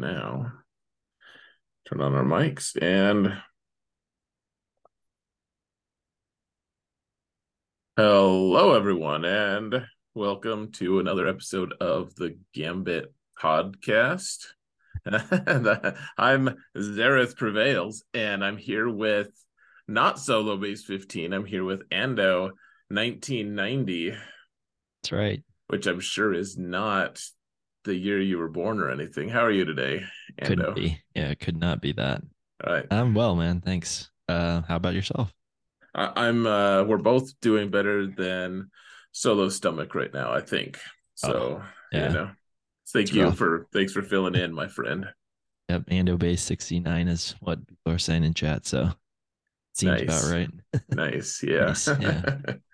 now. Turn on our mics and hello, everyone, and welcome to another episode of the Gambit podcast. I'm Xaereth Prevails, and I'm here with not Solobass15. I'm here with Ando 1990. That's right. Which I'm sure is not the year you were born or anything. How are you today? Ando? Couldn't be. Yeah, it could not be that. All right. I'm well, man. Thanks. Uh, how about yourself? I, am uh we're both doing better than solo stomach right now, I think. So oh, yeah. you know. Thank it's you rough. for thanks for filling in, my friend. Yep, Ando base 69 is what people are saying in chat. So seems nice. about right. nice. Yeah. nice, yeah.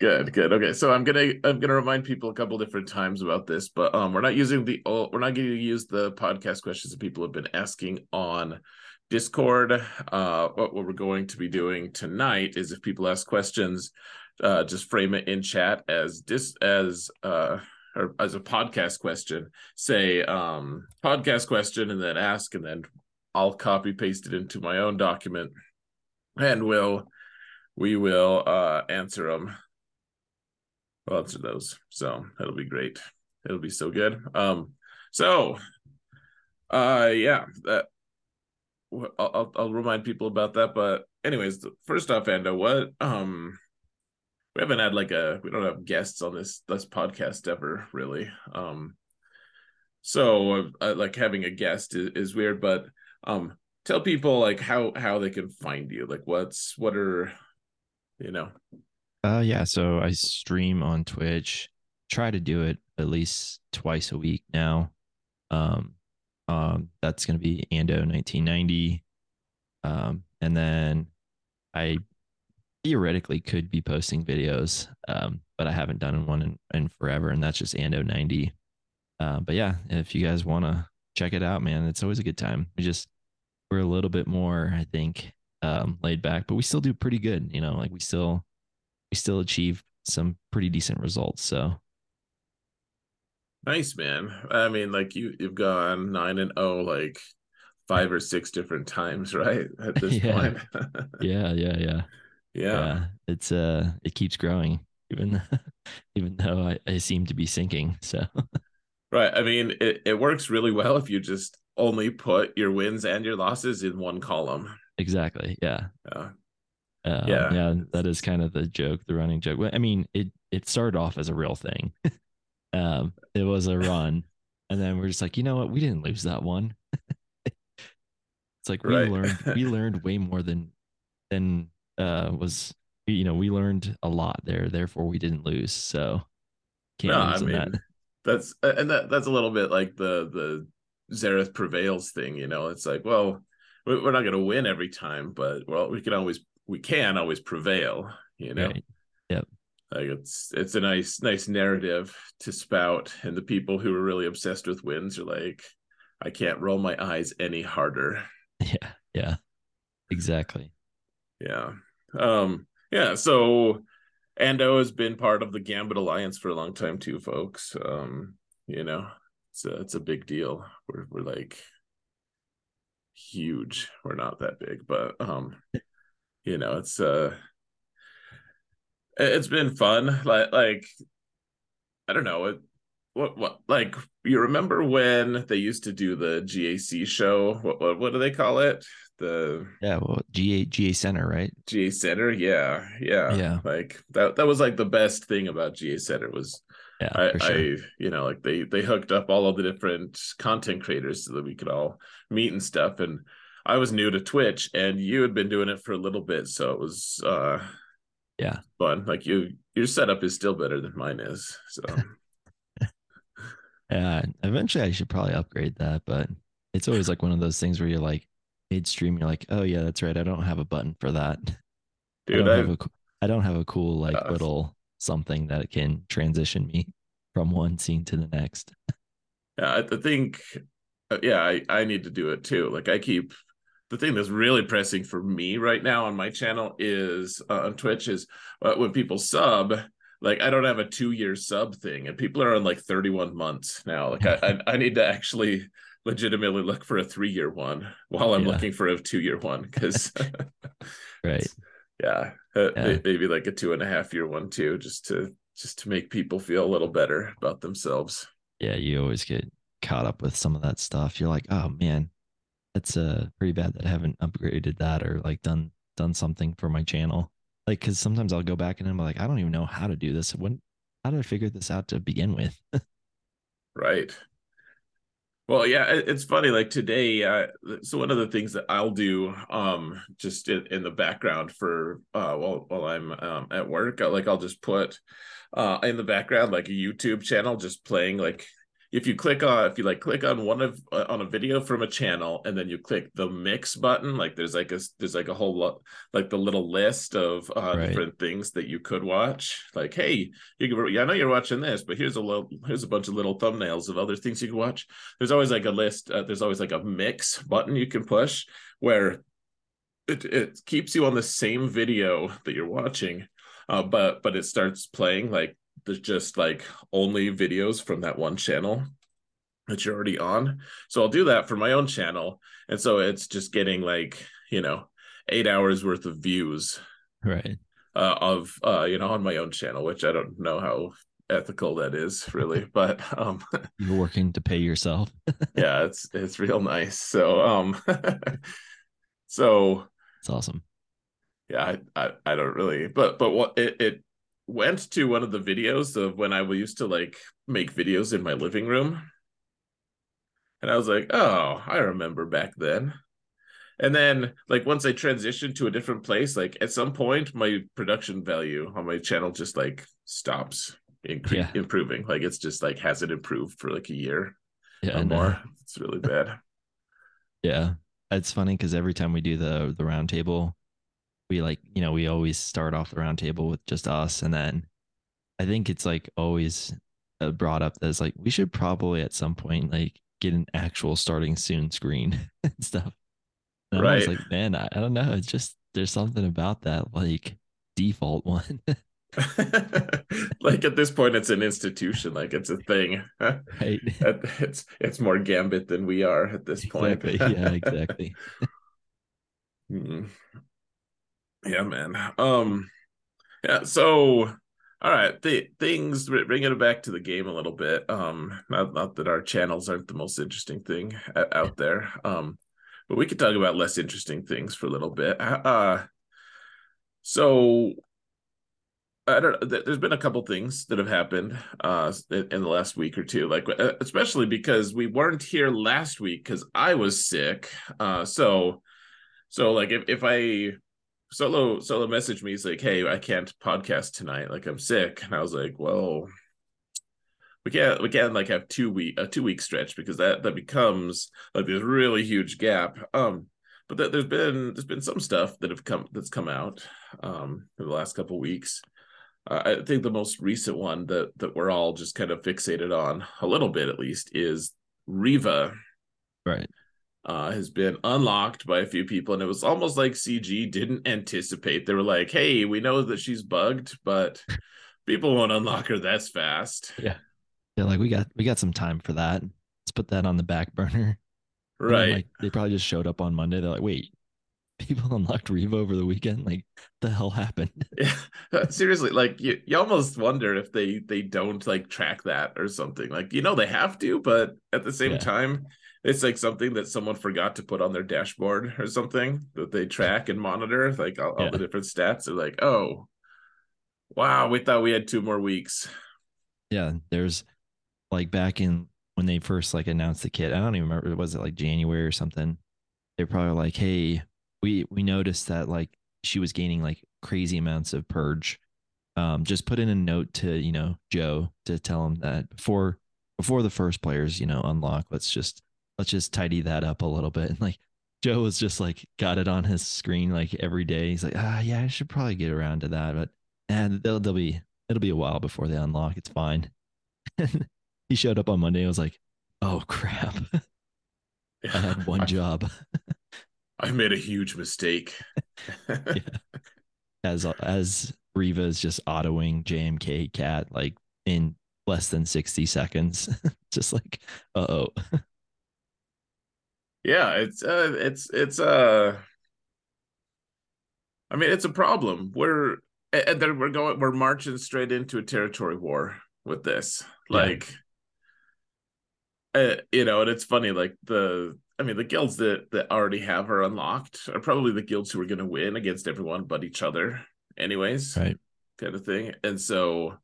good good. Okay so i'm gonna i'm gonna remind people a couple different times about this but um we're not using the old we're not going to use the podcast questions that people have been asking on discord. Uh what, what we're going to be doing tonight is if people ask questions uh just frame it in chat as dis as uh or as a podcast question. Say um podcast question and then ask and then i'll copy paste it into my own document and we'll we will uh answer them. We'll answer those. So that'll be great. It'll be so good. Um, so uh yeah, that I'll, I'll, remind people about that. But anyways, first off, Ando, what um we haven't had like a we don't have guests on this this podcast ever really. Um so uh, like having a guest is, is weird, but um tell people like how how they can find you like what's what are you know? Uh, yeah. So I stream on Twitch. Try to do it at least twice a week now. Um, um, that's gonna be Ando 1990. Um, and then I theoretically could be posting videos, um, but I haven't done one in, in forever, and that's just Ando 90. Uh, but yeah, if you guys want to check it out, man, it's always a good time. We just we're a little bit more, I think, um, laid back, but we still do pretty good. You know, like we still we still achieve some pretty decent results. So nice, man. I mean, like you you've gone nine and oh like five or six different times, right? At this yeah. point. yeah, yeah, yeah, yeah. Yeah. It's uh it keeps growing, even even though I, I seem to be sinking. So Right. I mean, it, it works really well if you just only put your wins and your losses in one column. Exactly. Yeah. Yeah. Um, yeah. Yeah. That is kind of the joke, the running joke. I mean, it it started off as a real thing. um, it was a run, and then we're just like, you know what? We didn't lose that one. it's like we right. learned we learned way more than than uh was you know we learned a lot there. Therefore, we didn't lose. So can't no, I mean, that. That's and that that's a little bit like the the Xaereth prevails thing. You know, it's like well we're not going to win every time, but well, we can always we can always prevail. You know. Right. Yep. Like it's it's a nice nice narrative to spout, and the people who are really obsessed with wins are like, I can't roll my eyes any harder. Yeah. Yeah. Exactly. Yeah. Um. Yeah. So. Ando has been part of the Gambit Alliance for a long time too, folks. Um, you know, it's a it's a big deal. We're we're like huge. We're not that big, but um, you know, it's uh, it's been fun. Like like, I don't know it. What what like you remember when they used to do the GAC show? What what what do they call it? The yeah, well, GA GA Center, right? GA Center, yeah, yeah, yeah. Like that that was like the best thing about GA Center was yeah, I, sure. I, you know, like they they hooked up all of the different content creators so that we could all meet and stuff. And I was new to Twitch, and you had been doing it for a little bit, so it was uh, yeah, fun. Like you, your setup is still better than mine is. So yeah, eventually I should probably upgrade that, but it's always like one of those things where you're like midstream, you're like, oh yeah, that's right, I don't have a button for that. Dude, I don't, I, have, a, I don't have a cool like uh, little something that can transition me from one scene to the next. Yeah, I think, uh, yeah, I, I need to do it too. Like I keep the thing that's really pressing for me right now on my channel is uh, on Twitch is uh, when people sub, like I don't have a two year sub thing, and people are on like 31 months now. Like I, I, I need to actually legitimately look for a three year one while I'm yeah. looking for a two year one because right yeah, uh, yeah, maybe like a two and a half year one too, just to just to make people feel a little better about themselves. Yeah, you always get caught up with some of that stuff. You're like, oh man, that's uh pretty bad that I haven't upgraded that or like done done something for my channel. Like, because sometimes I'll go back and I'm like, I don't even know how to do this. When how did I figure this out to begin with? right. Well, yeah, it's funny. Like today, uh, so one of the things that I'll do, um, just in, in the background for uh, while while I'm um, at work, like I'll just put uh in the background like a YouTube channel just playing like if you click on if you like click on one of uh, on a video from a channel and then you click the mix button like there's like a there's like a whole lot like the little list of uh right. different things that you could watch like hey you can yeah, i know you're watching this but here's a little here's a bunch of little thumbnails of other things you can watch there's always like a list uh, there's always like a mix button you can push where it, it keeps you on the same video that you're watching uh, but but it starts playing like there's just like only videos from that one channel that you're already on. So I'll do that for my own channel. And so it's just getting like, you know, eight hours worth of views. Right. Uh, of uh, you know, on my own channel, which I don't know how ethical that is really, but um you're working to pay yourself. yeah, it's it's real nice. So um so it's awesome. Yeah, I, I I don't really but but what it, it went to one of the videos of when I used to like make videos in my living room. And I was like, oh, I remember back then. And then, like, once I transitioned to a different place, like, at some point, my production value on my channel just like stops incre- yeah. improving. Like, it's just like hasn't improved for like a year yeah, or more. It's really bad. yeah. It's funny because every time we do the the roundtable, we like you know we always start off the roundtable with just us and then i think it's like always uh, brought up as like we should probably at some point like get an actual starting soon screen and stuff. And right. i was like man I, I don't know it's just there's something about that like default one. Like at this point it's an institution like it's a thing. Right. It's it's more gambit than we are at this point. Exactly. yeah exactly. Mm yeah man um yeah so all right the things bringing it back to the game a little bit um not, not that our channels aren't the most interesting thing out there um but we could talk about less interesting things for a little bit uh so I don't. There's been a couple things that have happened uh, in, in the last week or two, like uh, especially because we weren't here last week because I was sick. Uh, so, so like if if I Solo Solo messaged me. He's like, "Hey, I can't podcast tonight. Like, I'm sick." And I was like, "Well, we can't we can't like have two week a two week stretch because that that becomes like this really huge gap." Um, but th- there's been there's been some stuff that have come that's come out um in the last couple weeks. Uh, I think the most recent one that that we're all just kind of fixated on a little bit at least is Reva. Right uh, has been unlocked by a few people, and it was almost like CG didn't anticipate. They were like, "Hey, we know that she's bugged, but people won't unlock her that's fast." Yeah, yeah, like we got we got some time for that. Let's put that on the back burner. Right. Then, like they probably just showed up on Monday. They're like, "Wait, people unlocked Reva over the weekend? Like, the hell happened?" Yeah, seriously, like you, you almost wonder if they they don't like track that or something. Like you know they have to, but at the same yeah. time it's like something that someone forgot to put on their dashboard or something that they track and monitor, like all, yeah. all the different stats. They're like, oh, wow, we thought we had two more weeks. Yeah, there's like back in when they first like announced the kit. I don't even remember. Was it like January or something? They're probably like, hey, we we noticed that like she was gaining like crazy amounts of purge. Um, just put in a note to you know Joe to tell him that before before the first players you know unlock, let's just let's just tidy that up a little bit. And like Joe was just like got it on his screen like every day. He's like, ah, yeah, I should probably get around to that, but and they'll they'll be it'll be a while before they unlock. It's fine. He showed up on Monday. I was like, oh crap, I had one I, job. I made a huge mistake. yeah. As as Reva is just autoing JMK cat like in less than 60 seconds. just like, uh oh. Yeah, it's uh it's it's uh I mean it's a problem. We're and then we're going we're marching straight into a territory war with this. Like yeah. uh, you know, and it's funny, like the I mean, the guilds that that already have her unlocked are probably the guilds who are going to win against everyone but each other, anyways. Right. Kind of thing, and so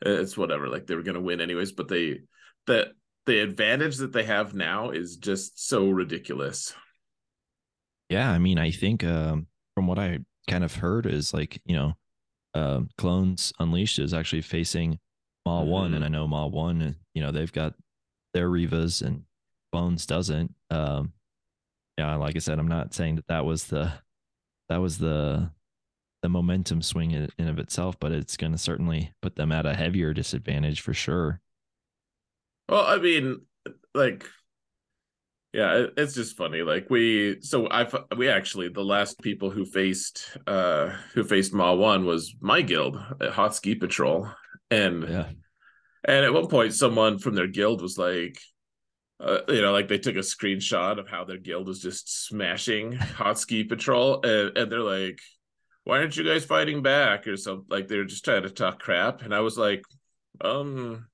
it's whatever. Like they were going to win anyways, but they that the advantage that they have now is just so ridiculous. Yeah, I mean, I think um, from what I kind of heard is like you know, uh, Clones Unleashed is actually facing Maw mm-hmm. One, and I know Maw One, you know, they've got their Revas and Bones doesn't. Um, yeah, like I said, I'm not saying that that was the that was the the momentum swing in, in of itself, but it's going to certainly put them at a heavier disadvantage for sure. Well, I mean, like, yeah, it's just funny. Like we, so I, we actually the last people who faced, uh, who faced Maw One was my guild, Hot Ski Patrol, and yeah, and at one point, someone from their guild was like, uh, you know, like they took a screenshot of how their guild was just smashing Hot Ski Patrol, and, and they're like, "Why aren't you guys fighting back?" or something. Like they're just trying to talk crap, and I was like, um,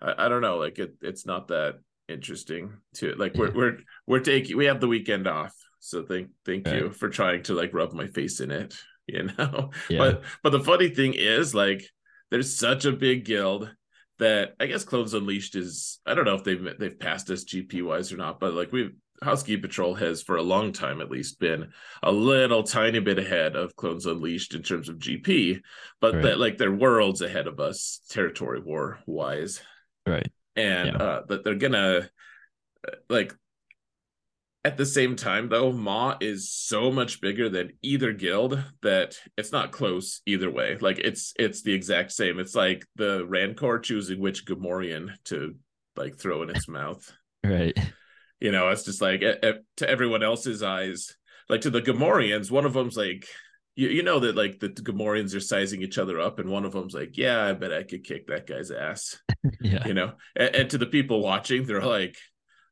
I, I don't know, like it, it's not that interesting to like we're we're we're taking we have the weekend off, so thank thank you for trying to like rub my face in it, you know. Yeah. But but the funny thing is, like, there's such a big guild that I guess Clones Unleashed is I don't know if they've they've passed us GP wise or not, but like we've Ski Patrol has for a long time at least been a little tiny bit ahead of Clones Unleashed in terms of GP, but right. that like they're worlds ahead of us territory war wise. Right. And yeah. uh that they're gonna like at the same time, though, Maw is so much bigger than either guild that it's not close either way. Like it's it's the exact same. It's like the Rancor choosing which Gamorrean to like throw in its mouth. Right. You know, it's just like to everyone else's eyes, like to the Gamorreans, one of them's like, you, you know that like the Gamorreans are sizing each other up, and one of them's like, yeah, I bet I could kick that guy's ass. yeah. You know, and, and to the people watching, they're like,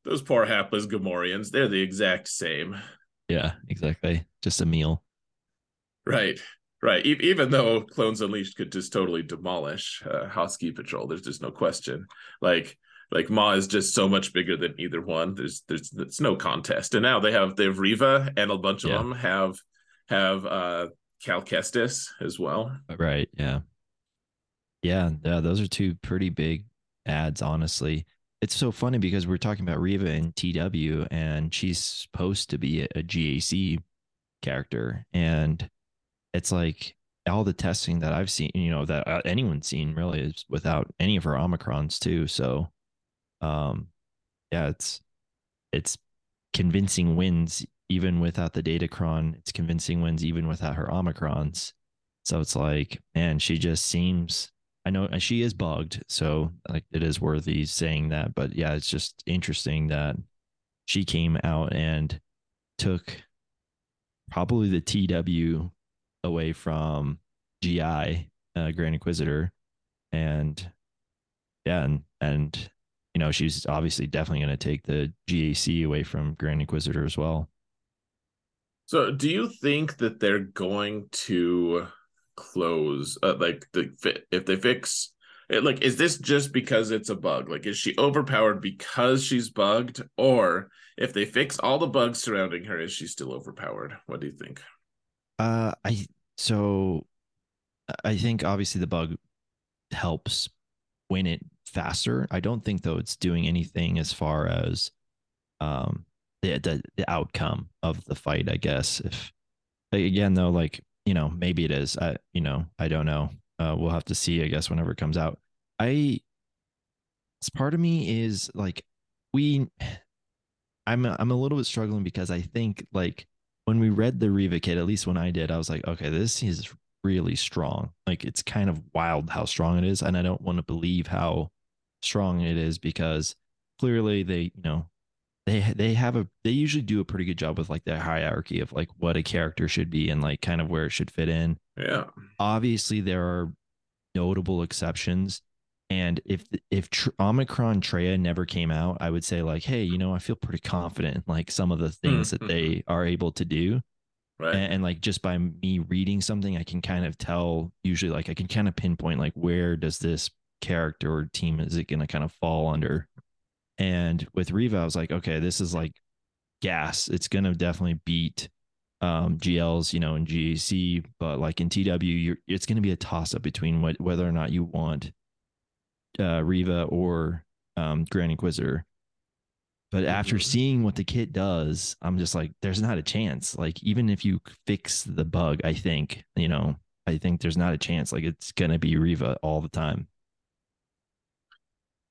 those poor hapless Gamorreans, they're the exact same. Yeah, exactly. Just a meal. Right, right. E- even though Clones Unleashed could just totally demolish uh, Ski Patrol, there's just no question. Like, like Maw is just so much bigger than either one. There's, there's, it's no contest. And now they have, they have Reva, and a bunch of yeah. them have, have uh Cal Kestis as well. Right. Yeah. Yeah. Yeah. Those are two pretty big ads, honestly it's so funny because we're talking about Reva and TW, and she's supposed to be a, GAC character, and it's like all the testing that I've seen, you know, that uh, anyone's seen really is without any of her omicrons too. So, um, yeah, it's it's convincing wins even without the datacron. It's convincing wins even without her omicrons. So it's like, man, she just seems I know she is bugged, so like it is worthy saying that. But yeah, it's just interesting that she came out and took probably the TW away from GI, uh, Grand Inquisitor, and yeah, and and you know she's obviously definitely going to take the GAC away from Grand Inquisitor as well. So, do you think that they're going to close uh, like the if they fix it, like is this just because it's a bug? Like is she overpowered because she's bugged? Or if they fix all the bugs surrounding her is she still overpowered? What do you think? Uh i so i think obviously the bug helps win it faster. I don't think though it's doing anything as far as um the, the the outcome of the fight i guess if again though like you know, maybe it is. I, you know, I don't know. Uh, we'll have to see, I guess, whenever it comes out. I, part of me is like, we, I'm, I'm a little bit struggling because I think like when we read the Reva kit, at least when I did, I was like, okay, this is really strong. Like it's kind of wild how strong it is, and I don't want to believe how strong it is because clearly they, you know, they they have a they usually do a pretty good job with like their hierarchy of like what a character should be and like kind of where it should fit in. Yeah. Obviously, there are notable exceptions. And if if Tr- Omicron Traya never came out, I would say like, hey, you know, I feel pretty confident in like some of the things mm-hmm. that they are able to do. Right. And, and, like just by me reading something, I can kind of tell usually like I can kind of pinpoint like where does this character or team is it going to kind of fall under. And with Reva, I was like, okay, this is like gas. It's going to definitely beat um, GLs, you know, in GAC, but like in TW, it's going to be a toss up between what, whether or not you want uh, Reva or um, Grand Inquisitor. But after mm-hmm. seeing what the kit does, I'm just like, there's not a chance. Like, even if you fix the bug, I think, you know, I think there's not a chance. Like, it's going to be Reva all the time.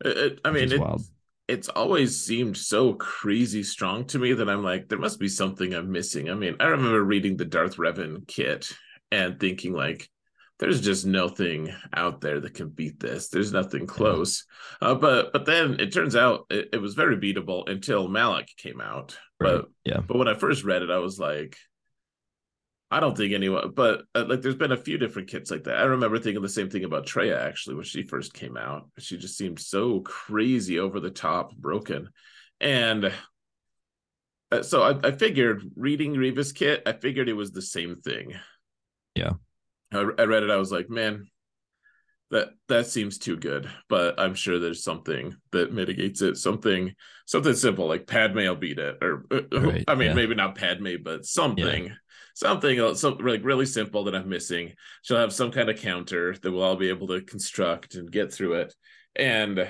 It, I mean, it's, it's always seemed so crazy strong to me that I'm like, there must be something I'm missing. I mean, I remember reading the Darth Revan kit and thinking, like, there's just nothing out there that can beat this. There's nothing close. Uh, but but then it turns out it, it, was very beatable until Malak came out. Right. But yeah. But when I first read it, I was like, I don't think anyone. But uh, like, there's been a few different kits like that. I remember thinking the same thing about Traya actually when she first came out. She just seemed so crazy, over the top, broken, and. Uh, so I, I figured reading Reva's kit, I figured it was the same thing. Yeah. I, I read it. I was like, man, that that seems too good. But I'm sure there's something that mitigates it. Something something simple like Padme will beat it, or uh, right, I mean, yeah. maybe not Padme, but something. Yeah. Something else, so like really simple that I'm missing. She'll have some kind of counter that we'll all be able to construct and get through it. And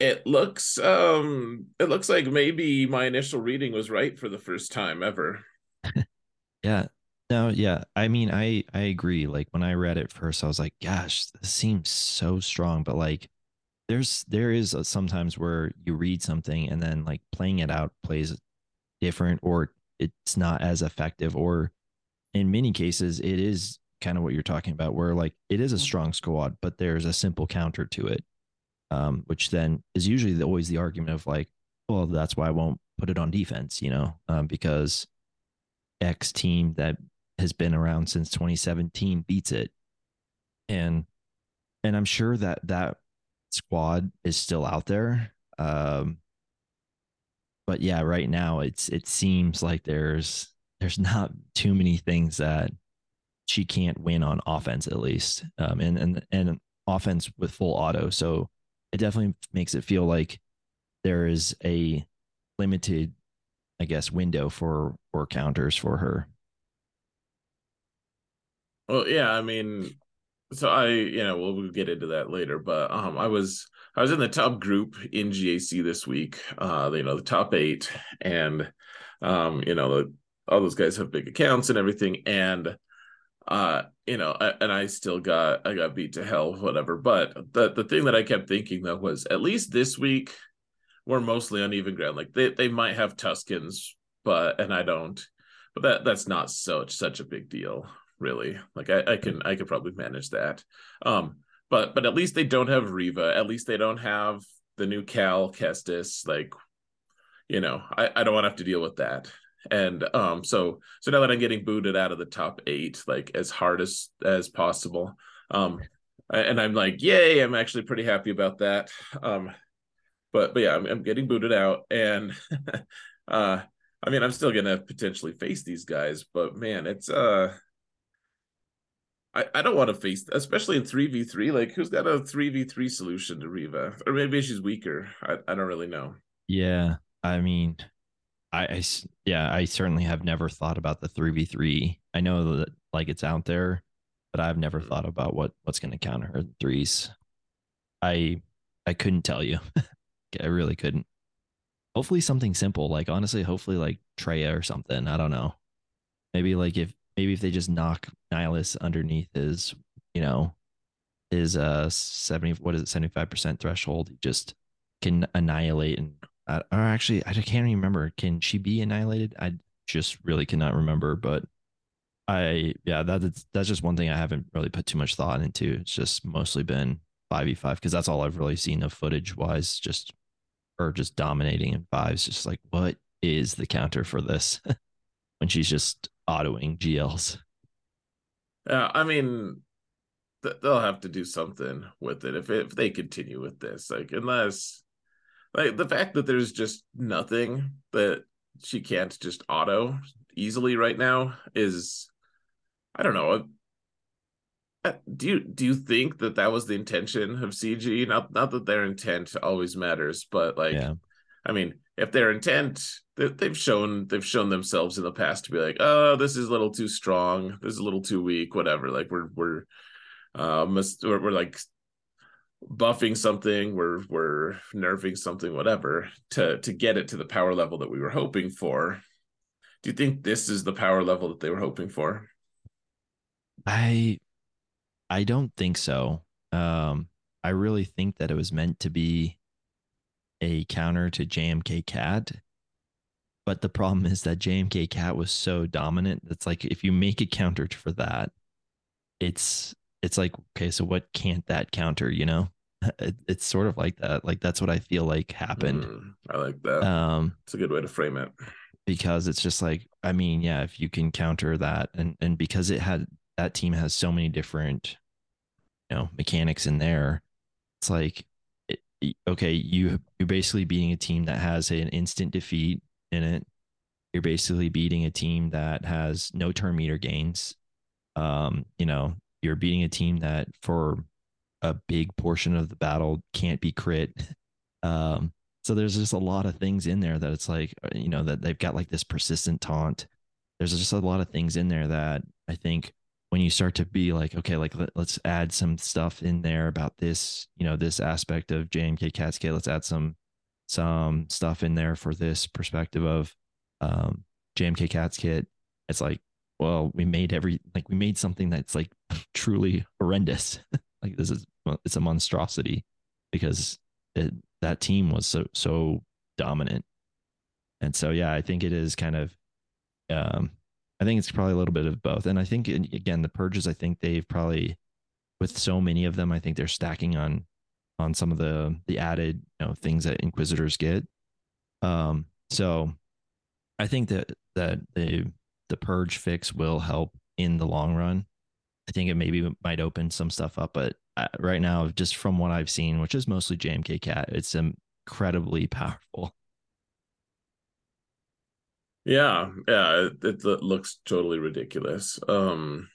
it looks um it looks like maybe my initial reading was right for the first time ever. yeah, no, yeah. I mean, I I agree. Like when I read it first, I was like, gosh, this seems so strong. But like there's there is sometimes where you read something and then like playing it out plays different or it's not as effective or in many cases it is kind of what you're talking about where like it is a mm-hmm. strong squad but there's a simple counter to it um, which then is usually the, always the argument of like well that's why i won't put it on defense you know um, because x team that has been around since 2017 beats it and and i'm sure that that squad is still out there um but yeah right now it's it seems like there's there's not too many things that she can't win on offense at least um and and and offense with full auto. So it definitely makes it feel like there is a limited i guess window for for counters for her. Well, yeah, I mean, so I, you know, we'll, we'll get into that later, but um, I was I was in the top group in GAC this week. Uh, you know, the top eight, and um, you know, the, all those guys have big accounts and everything, and uh, you know, I, and I still got I got beat to hell, whatever. But the the thing that I kept thinking though was at least this week we're mostly on even ground. Like they they might have Tuskens, but and I don't, but that that's not such such a big deal really. Like I, I can I could probably manage that. Um, but but at least they don't have Reva. At least they don't have the new Cal Kestis. Like, you know, I, I don't want to have to deal with that. And um, so so now that I'm getting booted out of the top eight, like as hard as as possible. Um, and I'm like, yay! I'm actually pretty happy about that. Um, but but yeah, I'm, I'm getting booted out, and uh, I mean, I'm still gonna potentially face these guys, but man, it's uh, I, I don't want to face, especially in three v three. Like, who's got a three v three solution to Reva? Or maybe she's weaker. I, I don't really know. Yeah, I mean, I, I yeah, I certainly have never thought about the three v three. I know that like it's out there, but I've never mm-hmm. thought about what what's going to counter her threes. I I couldn't tell you. I really couldn't. Hopefully something simple. Like honestly, hopefully like Traya or something. I don't know. Maybe like if maybe if they just knock Nihilus underneath his, you know, his uh 70 what is it 75% threshold, he just can annihilate and uh, or actually I can't even remember. Can she be annihilated? I just really cannot remember, but I yeah, that's that's just one thing I haven't really put too much thought into. It's just mostly been 5v5 because that's all I've really seen of footage wise, just her just dominating in fives. Just like, what is the counter for this when she's just autoing GLs? Yeah, I mean, th- they'll have to do something with it if if they continue with this. Like, unless like the fact that there's just nothing that she can't just auto easily right now is, I don't know. Uh, do you do you think that that was the intention of CG? Not not that their intent always matters, but like, yeah. I mean, if their intent they've shown they've shown themselves in the past to be like, oh, this is a little too strong, this is a little too weak, whatever. Like we're we're um we're, we're like buffing something, we're we're nerfing something, whatever, to to get it to the power level that we were hoping for. Do you think this is the power level that they were hoping for? I I don't think so. Um, I really think that it was meant to be a counter to JMK Cat. But the problem is that JMK Cat was so dominant. It's like if you make a counter for that, it's it's like okay, so what can't that counter? You know, it, it's sort of like that. Like that's what I feel like happened. Mm, I like that. Um, it's a good way to frame it because it's just like I mean, yeah, if you can counter that, and and because it had that team has so many different you know mechanics in there it's like okay you you're basically beating a team that has an instant defeat in it. You're basically beating a team that has no turn meter gains. Um you know you're beating a team that for a big portion of the battle can't be crit. Um so there's just a lot of things in there that it's like uh, you know that they've got like this persistent taunt. There's just a lot of things in there that i think when you start to be like, okay, like let, us add some stuff in there about this, you know, this aspect of JMK Cascade. Let's add some some stuff in there for this perspective of um, JMK Cats Kit. It's like, well, we made every like we made something that's like truly horrendous. like this is it's a monstrosity because it, that team was so so dominant. And so yeah, I think it is kind of um I think it's probably a little bit of both. And I think again, the purges, I think they've probably with so many of them, I think they're stacking on on some of the the added you know things that inquisitors get. Um, so I think that that the the purge fix will help in the long run. I think it maybe might open some stuff up, but uh, right now, just from what I've seen, which is mostly JMK Cat, it's incredibly powerful. Yeah, yeah, it, it looks totally ridiculous. Um,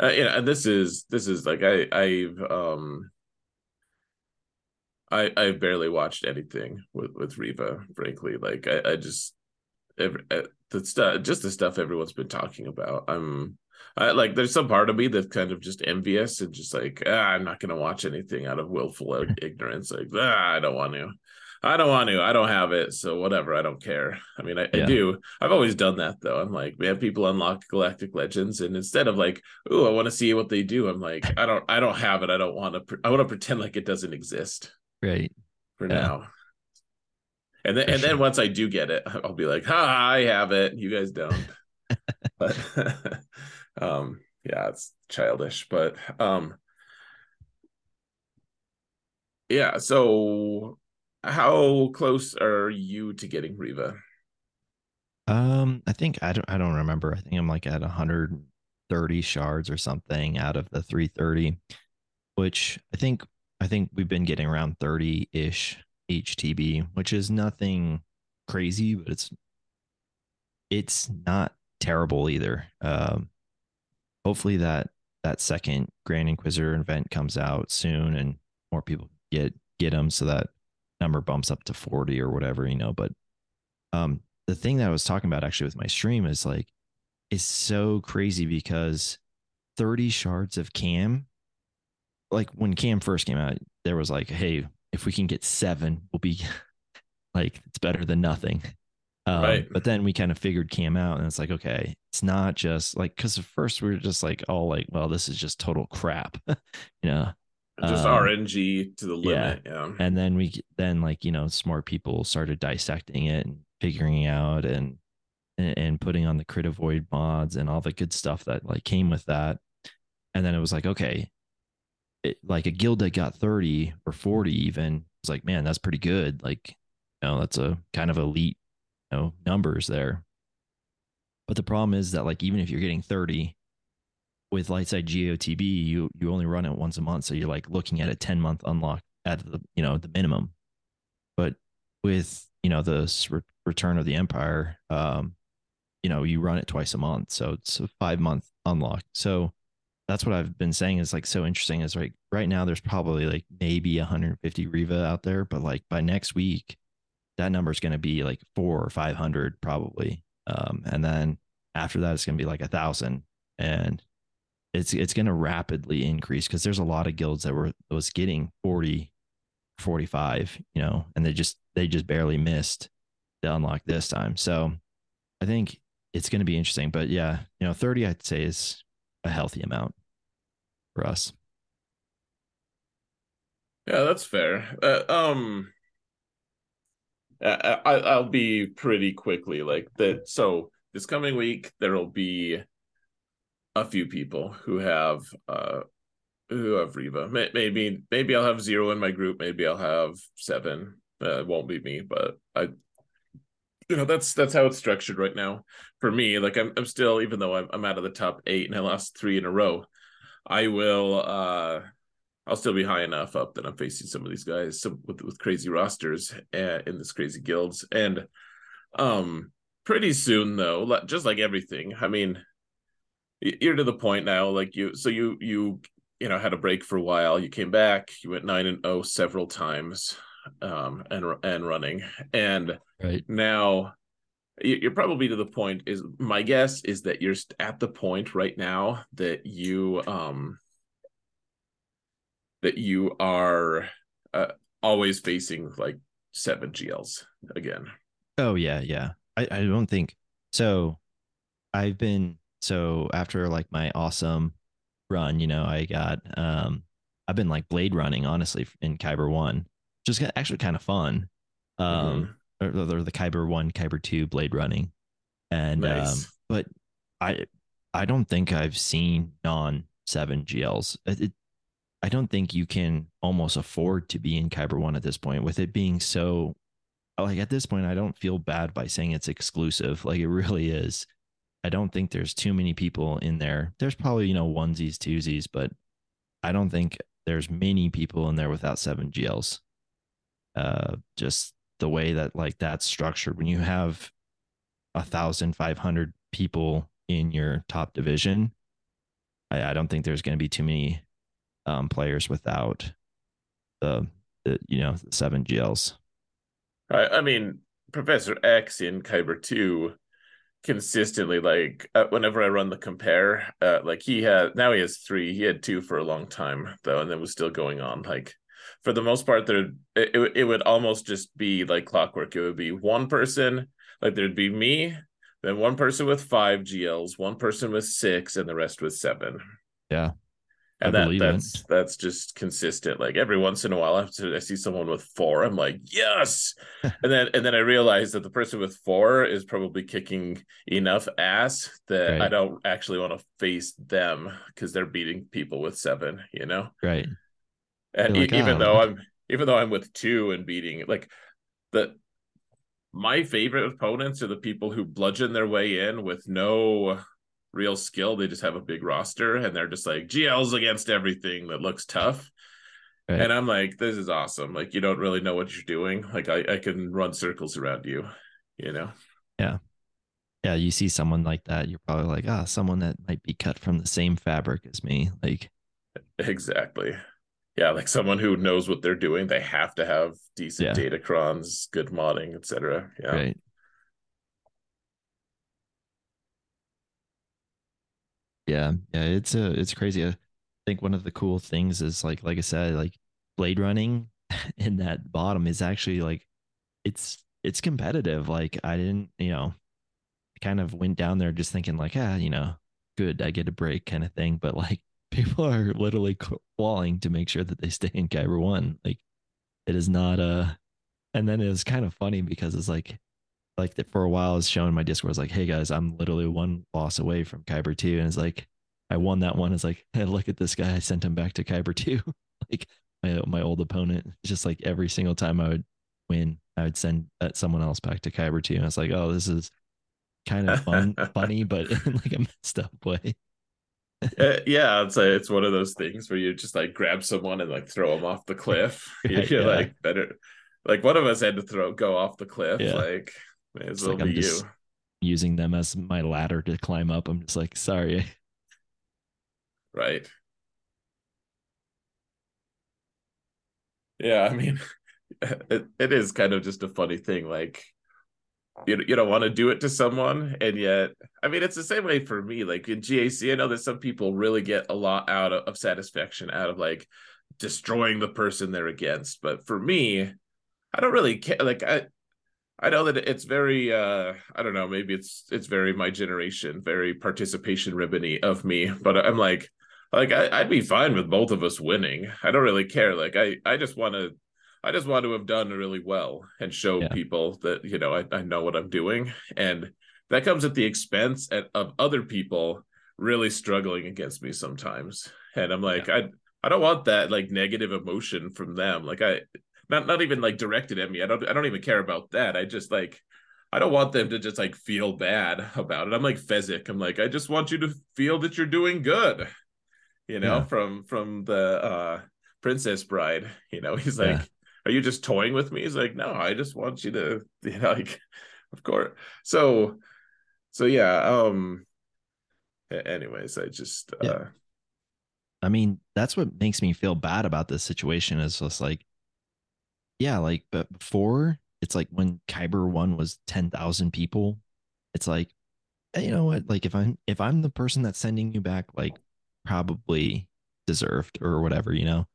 uh, yeah, this is this is like I I've um I I barely watched anything with with Reva, frankly. Like I I just every, uh, the stuff just the stuff everyone's been talking about. I'm I like there's some part of me that's kind of just envious and just like ah, I'm not gonna watch anything out of willful ignorance. Like ah, I don't want to. I don't want to. I don't have it. So whatever. I don't care. I mean, I, yeah. I, do. I've always done that though. I'm like, we have people unlock Galactic Legends, and instead of like, oh, I want to see what they do, I'm like, I don't. I don't have it. I don't want to. Pre- I want to pretend like it doesn't exist. Right. For yeah. now. And then, for and sure. then once I do get it, I'll be like, ha, I have it. You guys don't. but, um, yeah, it's childish, but um, yeah. So how close are you to getting Reva? Um, I think I don't I don't remember. I think I'm like at 130 shards or something out of the 330, which I think I think we've been getting around 30-ish HTB, which is nothing crazy, but it's it's not terrible either. Um hopefully that that second Grand Inquisitor event comes out soon and more people get get them so that number bumps up to 40 or whatever, you know. But um, the thing that I was talking about actually with my stream is like, it's so crazy because 30 shards of KAM, like when KAM first came out, there was like, hey, if we can get seven, we'll be like, it's better than nothing. Um, right. But then we kind of figured KAM out and it's like, okay, it's not just like, because at first we were just like, all like, well, this is just total crap, you know? Just um, RNG to the limit. Yeah. yeah. And then we then like, you know, smart people started dissecting it and figuring out and and putting on the crit avoid mods and all the good stuff that like came with that. And then it was like, okay, it, like a guild that got 30 or 40 even was like, man, that's pretty good. Like, you know, that's a kind of elite, you know, numbers there. But the problem is that like even if you're getting 30 with Lightside GOTB, you you only run it once a month. So you're like looking at a 10 month unlock at the, you know, the minimum. But with, you know, the return of the empire, um, you know, you run it twice a month. So it's a five month unlock. So that's what I've been saying is like so interesting is like right now there's probably like maybe 150 Reva out there, but like by next week, that number is going to be like four or 500 probably. Um, and then after that, it's going to be like a thousand and it's, it's going to rapidly increase because there's a lot of guilds that were, was getting 40, 45, you know, and they just, they just barely missed the unlock this time. So I think it's going to be interesting, but yeah, you know, 30, I'd say is a healthy amount for us. Yeah, that's fair. Uh, um, I, I'll be pretty quickly like that. So this coming week there will be a few people who have uh who have Reva. Maybe maybe I'll have zero in my group. Maybe I'll have seven. Uh, it won't be me, but I you know that's that's how it's structured right now for me like i'm, I'm still even though I'm, I'm out of the top eight and i lost three in a row I will uh I'll still be high enough up that I'm facing some of these guys some, with with crazy rosters uh, in this crazy guilds and um pretty soon though just like everything I mean you're to the point now like you so you you you know had a break for a while you came back you went 9 and 0 several times um and and running and right. now you're probably to the point is my guess is that you're at the point right now that you um that you are uh, always facing like seven gls again. Oh yeah yeah. I i don't think so i've been so after like my awesome run you know i got um i've been like blade running honestly in kyber one just actually kind of fun um mm-hmm or, or the Kyber one, Kyber two blade running, and um, nice. um, but I I don't think I've seen non seven GLs. It, I don't think you can almost afford to be in Kyber one at this point with it being so like at this point I don't feel bad by saying it's exclusive like it really is. I don't think there's too many people in there. There's probably you know onesies, twosies, but I don't think there's many people in there without seven GLs. Uh, just the way that like that's structured when you have a thousand five hundred people in your top division i, I don't think there's going to be too many um, players without the, the you know seven gls I, I mean professor x in kyber 2 consistently like uh, whenever i run the compare uh, like he had now he has three he had two for a long time though and it was still going on like for the most part there it, it would almost just be like clockwork. It would be one person like there'd be me then one person with five gls one person with six and the rest with seven. Yeah and that that's it. that's just consistent like every once in a while I, I see someone with four i'm like yes and then and then i realize that the person with four is probably kicking enough ass that right. i don't actually want to face them because they're beating people with seven you know right and like, even oh. though I'm even though I'm with two and beating like the my favorite opponents are the people who bludgeon their way in with no real skill. They just have a big roster and they're just like GLs against everything that looks tough. Right. And I'm like, this is awesome. Like you don't really know what you're doing. Like I, I can run circles around you, you know? Yeah. Yeah. You see someone like that, you're probably like, ah, oh, someone that might be cut from the same fabric as me. Like exactly yeah, like someone who knows what they're doing, they have to have decent yeah. datacrons, good modding, etc. Yeah. Right. Yeah, yeah, it's a it's crazy. I think one of the cool things is like like I said, like blade running in that bottom is actually like it's it's competitive. Like I didn't, you know, kind of went down there just thinking like, ah, you know, good, I get a break kind of thing. But like people are literally clawing to make sure that they stay in Kyber one. Like it is not a, and then it was kind of funny because it's like, like that for a while I was showing my Discord, I was like, hey guys, I'm literally one loss away from Kyber two. And it's like, I won that one. It's like, hey, look at this guy. I sent him back to Kyber two. like my my old opponent. Just like every single time I would win, I would send uh, someone else back to Kyber two. And I was like, oh, this is kind of fun, funny, but in like a messed up way. uh, yeah, it's a, it's one of those things where you just like grab someone and like throw them off the cliff. You're, you're yeah. like better. Like one of us had to throw go off the cliff. Yeah. Like may as it's well like be you. Using them as my ladder to climb up. I'm just like, sorry. Right. Yeah, I mean, it, it is kind of just a funny thing. Like, you, you don't want to do it to someone, and yet, I mean, it's the same way for me. Like in GAC, I know that some people really get a lot out of, of satisfaction out of like destroying the person they're against. But for me, I don't really care. Like, I, I know that it's very uh I don't know, maybe it's it's very my generation, very participation ribbony of me, but I'm like like I, would be fine with both of us winning. I don't really care. Like I I just want to I just want to have done really well and show yeah. people that you know I, I know what I'm doing, and that comes at the expense at, of other people really struggling against me sometimes. And I'm like, yeah. I I don't want that like negative emotion from them. Like I not not even like directed at me. I don't I don't even care about that. I just like I don't want them to just like feel bad about it. I'm like Fezzik. I'm like, I just want you to feel that you're doing good. You know, yeah. from from the uh Princess Bride. You know, he's like, yeah are you just toying with me? He's like, no, I just want you to, you know, like, of course. So, so yeah. Um. Anyways, I just. Yeah. uh I mean, that's what makes me feel bad about this situation. Is just like, yeah, like, but before it's like when Kyber one was ten thousand people, it's like, you know what? Like, if I'm if I'm the person that's sending you back, like, probably deserved or whatever, you know.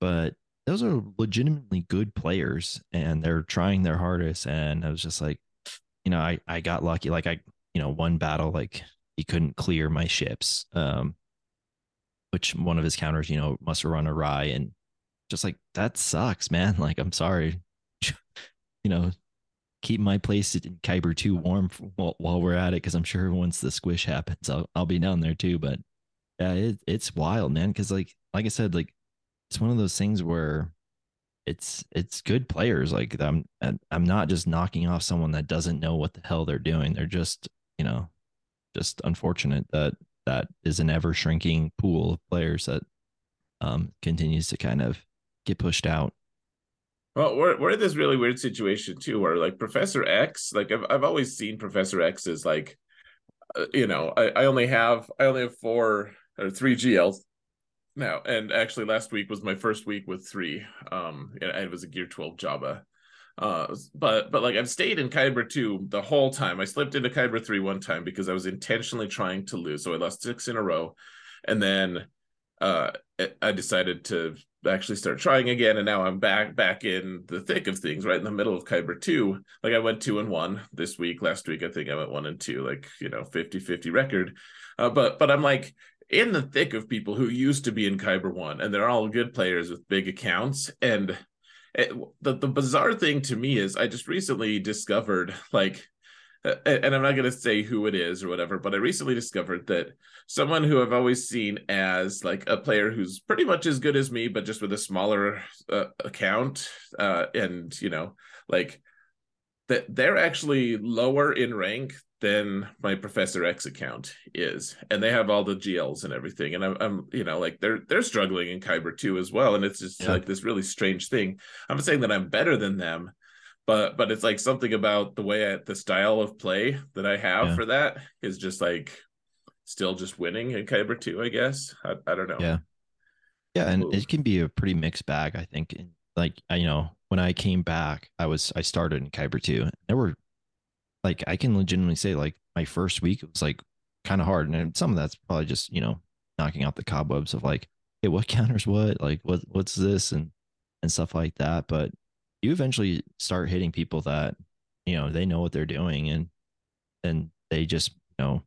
But those are legitimately good players and they're trying their hardest. And I was just like, you know, I, I got lucky. Like I, you know, one battle, like he couldn't clear my ships. Um, which one of his counters, you know, must have run awry and just like that sucks, man. Like, I'm sorry. you know, keep my place in Kyber 2 warm while, while we're at it because I'm sure once the squish happens, I'll, I'll be down there too. But yeah, it, it's wild, man. Because like like I said, like it's one of those things where it's it's good players. Like I'm I'm not just knocking off someone that doesn't know what the hell they're doing. They're just you know just unfortunate that that is an ever shrinking pool of players that um, continues to kind of get pushed out. Well, we're we're in this really weird situation too, where like Professor X, like I've I've always seen Professor X as like, uh, you know, I, I only have I only have four or three GLs now. And actually last week was my first week with three. Um and it was a gear 12 Jabba uh but but like i've stayed in kyber 2 the whole time. I slipped into kyber 3 one time because i was intentionally trying to lose. So i lost six in a row. And then uh i decided to actually start trying again and now i'm back back in the thick of things right in the middle of kyber 2 like i went two and one this week. Last week i think i went one and two like you know 50 50 record. Uh, but but i'm like in the thick of people who used to be in Kyber One, and they're all good players with big accounts. And it, the the bizarre thing to me is, I just recently discovered like, and I'm not going to say who it is or whatever, but I recently discovered that someone who I've always seen as like a player who's pretty much as good as me, but just with a smaller uh, account, uh, and you know, like that they're actually lower in rank than my Professor X account is, and they have all the GLs and everything. And I'm, I'm you know, like they're they're struggling in Kyber two as well, and it's just yeah. like this really strange thing. I'm saying that I'm better than them, but but it's like something about the way I, the style of play that I have yeah. for that is just like still just winning in Kyber 2, I guess. I, I don't know. Yeah. Yeah, and Ooh. it can be a pretty mixed bag, I think. Like, you know, when I came back, I was I started in Kyber 2. There were like I can legitimately say like my first week it was like kind of hard, and some of that's probably just you know knocking out the cobwebs of like, hey, what counters what, like what what's this, and and stuff like that. But you eventually start hitting people that you know they know what they're doing, and and they just you know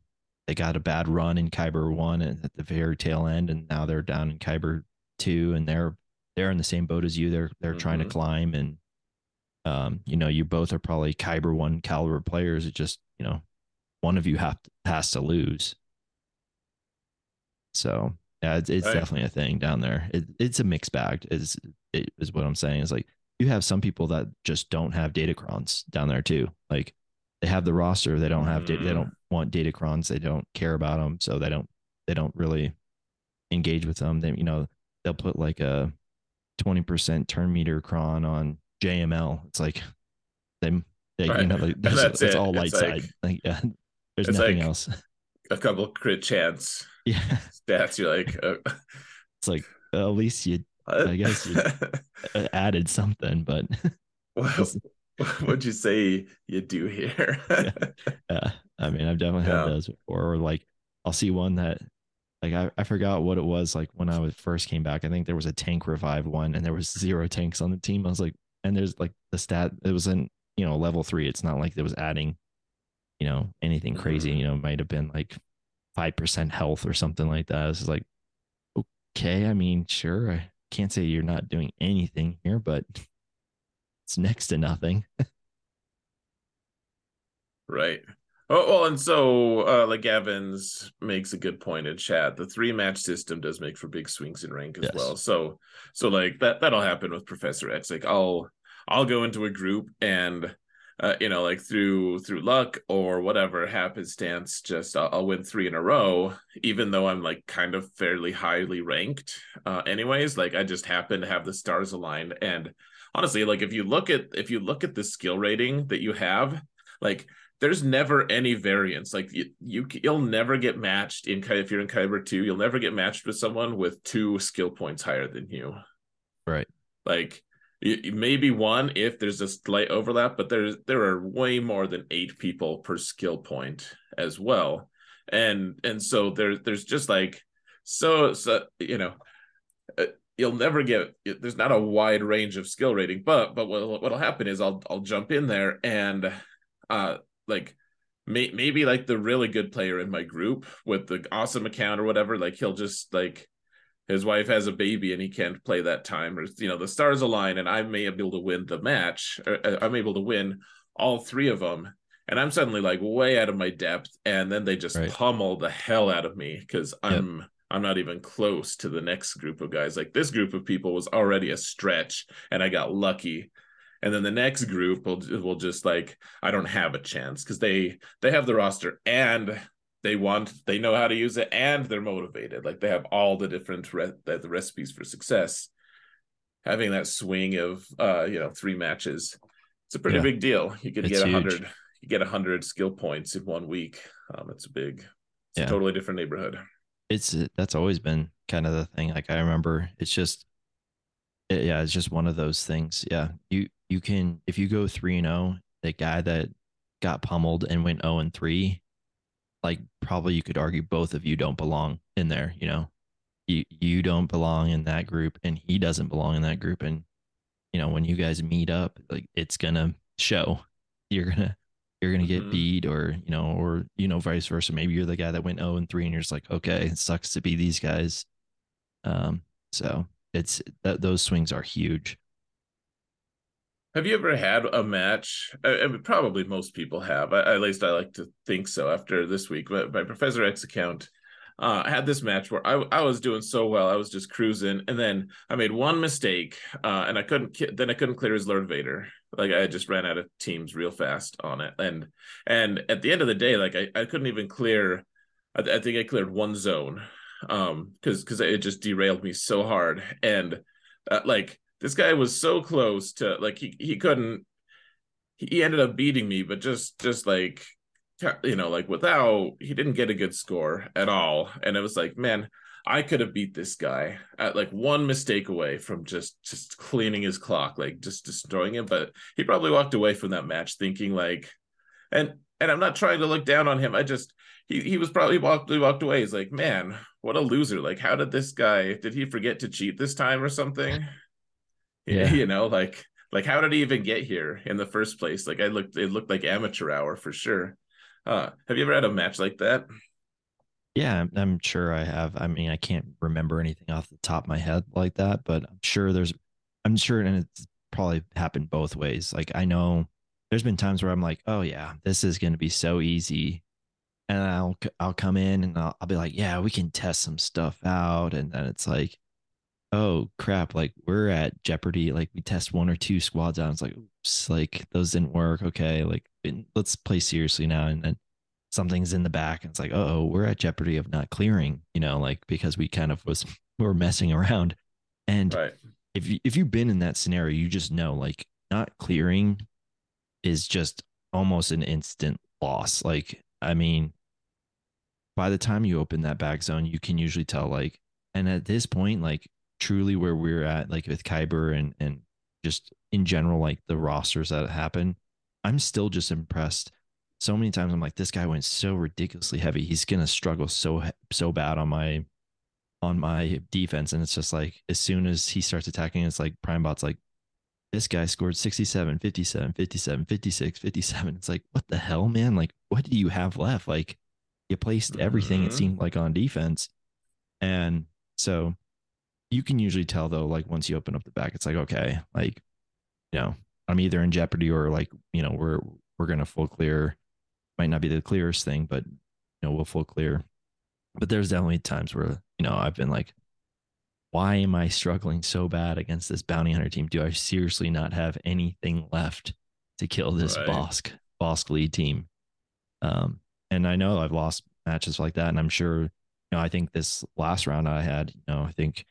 they got a bad run in Kyber one at the very tail end, and now they're down in Kyber two, and they're they're in the same boat as you. They're they're mm-hmm. trying to mm-hmm. climb and um, you know, you both are probably Kyber one caliber players. It just, you know, one of you have to, has to lose. So yeah, it's, it's Right. definitely a thing down there. It, it's a mixed bag. Is it is what I'm saying. Is like you have some people that just don't have datacrons down there too. Like they have the roster, they don't have da- they Mm. don't want datacrons, they don't care about them, so they don't they don't really engage with them. They you know they'll put like a twenty percent turn meter cron on JML. It's like them they Right. you know like that's it's it. all light It's like- side. Like yeah, there's nothing like- else. A couple crit chance yeah, stats. You're like, uh, it's like at least you? I guess you- added something, but what, what'd you say you do here? Yeah. I mean, I've definitely had Yeah. those before. Or like, I'll see one that, like, I, I forgot what it was. Like when I was first came back, I think there was a tank revive one, and there was zero tanks on the team. I was like, and there's like the stat. It was in you know level three. It's not like it was adding, you know, anything crazy. Mhm. You know, it might have been like five percent health or something like that. It's like, okay. I mean, sure. I can't say you're not doing anything here, but it's next to nothing. Right. Oh well, and so uh like Evans makes a good point in chat. The three match system does make for big swings in rank as Yes. well. So so like that that'll happen with Professor X. Like I'll I'll go into a group and uh, you know like through through luck or whatever happenstance just I'll, I'll win three in a row even though i'm like kind of fairly highly ranked. Uh anyways like i just happen to have the stars aligned. And honestly like if you look at if you look at the skill rating that you have like there's never any variance. Like you, you you'll never get matched in if you're in kyber 2 you'll never get matched with someone with two skill points higher than you. Right. like maybe one if there's a slight overlap but there's there are way more than eight people per skill point as well. And and so there there's just like so so you know uh, you'll never get there's not a wide range of skill rating but but what, what'll happen is i'll i'll jump in there and uh like may, maybe like the really good player in my group with the awesome account or whatever like he'll just like his wife has a baby and he can't play that time or you know the stars align and i may be able to win the match or, uh, i'm able to win all three of them. And i'm suddenly like way out of my depth and then they just Right. pummel the hell out of me because i'm i'm not even close to the next group of guys. Like this group of people was already a stretch and i got lucky. And then the next group will will just like i don't have a chance because they they have the roster and they want they know how to use it and they're motivated. Like they have all the different re- the, recipes for success. Having that swing of uh you know three matches it's a pretty Yeah. big deal. You could It's get a huge. hundred you get a hundred skill points in one week. Um it's a big it's Yeah. a totally different neighborhood. It's that's always been kind of the thing. Like i remember it's just it- yeah it's just one of those things. Yeah you you can if you go 3 and 0 the guy that got pummeled and went 0 and 3 like probably you could argue both of you don't belong in there you know? You you don't belong in that group and he doesn't belong in that group. And you know when you guys meet up like it's gonna show. You're gonna you're gonna get Mhm. beat or you know or you know vice versa. Maybe you're the guy that went 0 and 3 and you're just like okay it sucks to be these guys. Um so it's that those swings are huge Have you ever had a match? I, I mean, probably most people have. I, at least I like to think so. After this week, but my Professor X account, uh, had this match where I I was doing so well. I was just cruising, and then I made one mistake, uh, and I couldn't. Then I couldn't clear his Lord Vader. Like I just ran out of teams real fast on it, and and at the end of the day, like I, I couldn't even clear. I, I think I cleared one zone, um, because because it just derailed me so hard, and uh, like this guy was so close to like he he couldn't he ended up beating me but just just like you know like without he didn't get a good score at all. And it was like man i could have beat this guy at like one mistake away from just just cleaning his clock like just destroying him. But he probably walked away from that match thinking like and and i'm not trying to look down on him. I just he, he was probably walked he walked away. He's like man what a loser. Like how did this guy did he forget to cheat this time or something Yeah. you know like like how did he even get here in the first place like i looked it looked like amateur hour for sure uh have you ever had a match like that Yeah, I'm, I'm sure I have. I mean, I can't remember anything off the top of my head like that, but I'm sure there's, I'm sure, and it's probably happened both ways. Like, I know there's been times where I'm like, oh, yeah, this is going to be so easy. and I'll I'll come in and I'll, I'll be like, yeah, we can test some stuff out, and then it's like, oh crap, like we're at Jeopardy, like we test one or two squads out, it's like, oops, like those didn't work, okay, like let's play seriously now, and then something's in the back, and it's like, oh, we're at Jeopardy of not clearing, you know, like because we kind of was we were messing around, and right. if you if you've been in that scenario, you just know like not clearing is just almost an instant loss. Like, I mean, by the time you open that back zone, you can usually tell like, and at this point, like truly where we're at, like with Kyber and and just in general, like the rosters that happen, I'm still just impressed. So many times I'm like, this guy went so ridiculously heavy. He's gonna struggle so so bad on my on my defense, and it's just like as soon as he starts attacking, it's like Primebot's like, this guy scored 67, 57, 57, 56, 57. It's like, what the hell, man? Like, what do you have left? Like, you placed everything mm-hmm. it seemed like on defense. And so you can usually tell though, like once you open up the back, it's like, okay, like, you know, I'm either in jeopardy or like, you know, we're we're gonna full clear. Might not be the clearest thing, but you know, we'll full clear. But there's definitely times where, you know, I've been like, why am I struggling so bad against this bounty hunter team? Do I seriously not have anything left to kill this right. Bosk Bossk lead team? Um, and I know I've lost matches like that, and I'm sure, you know, I think this last round I had, you know, I think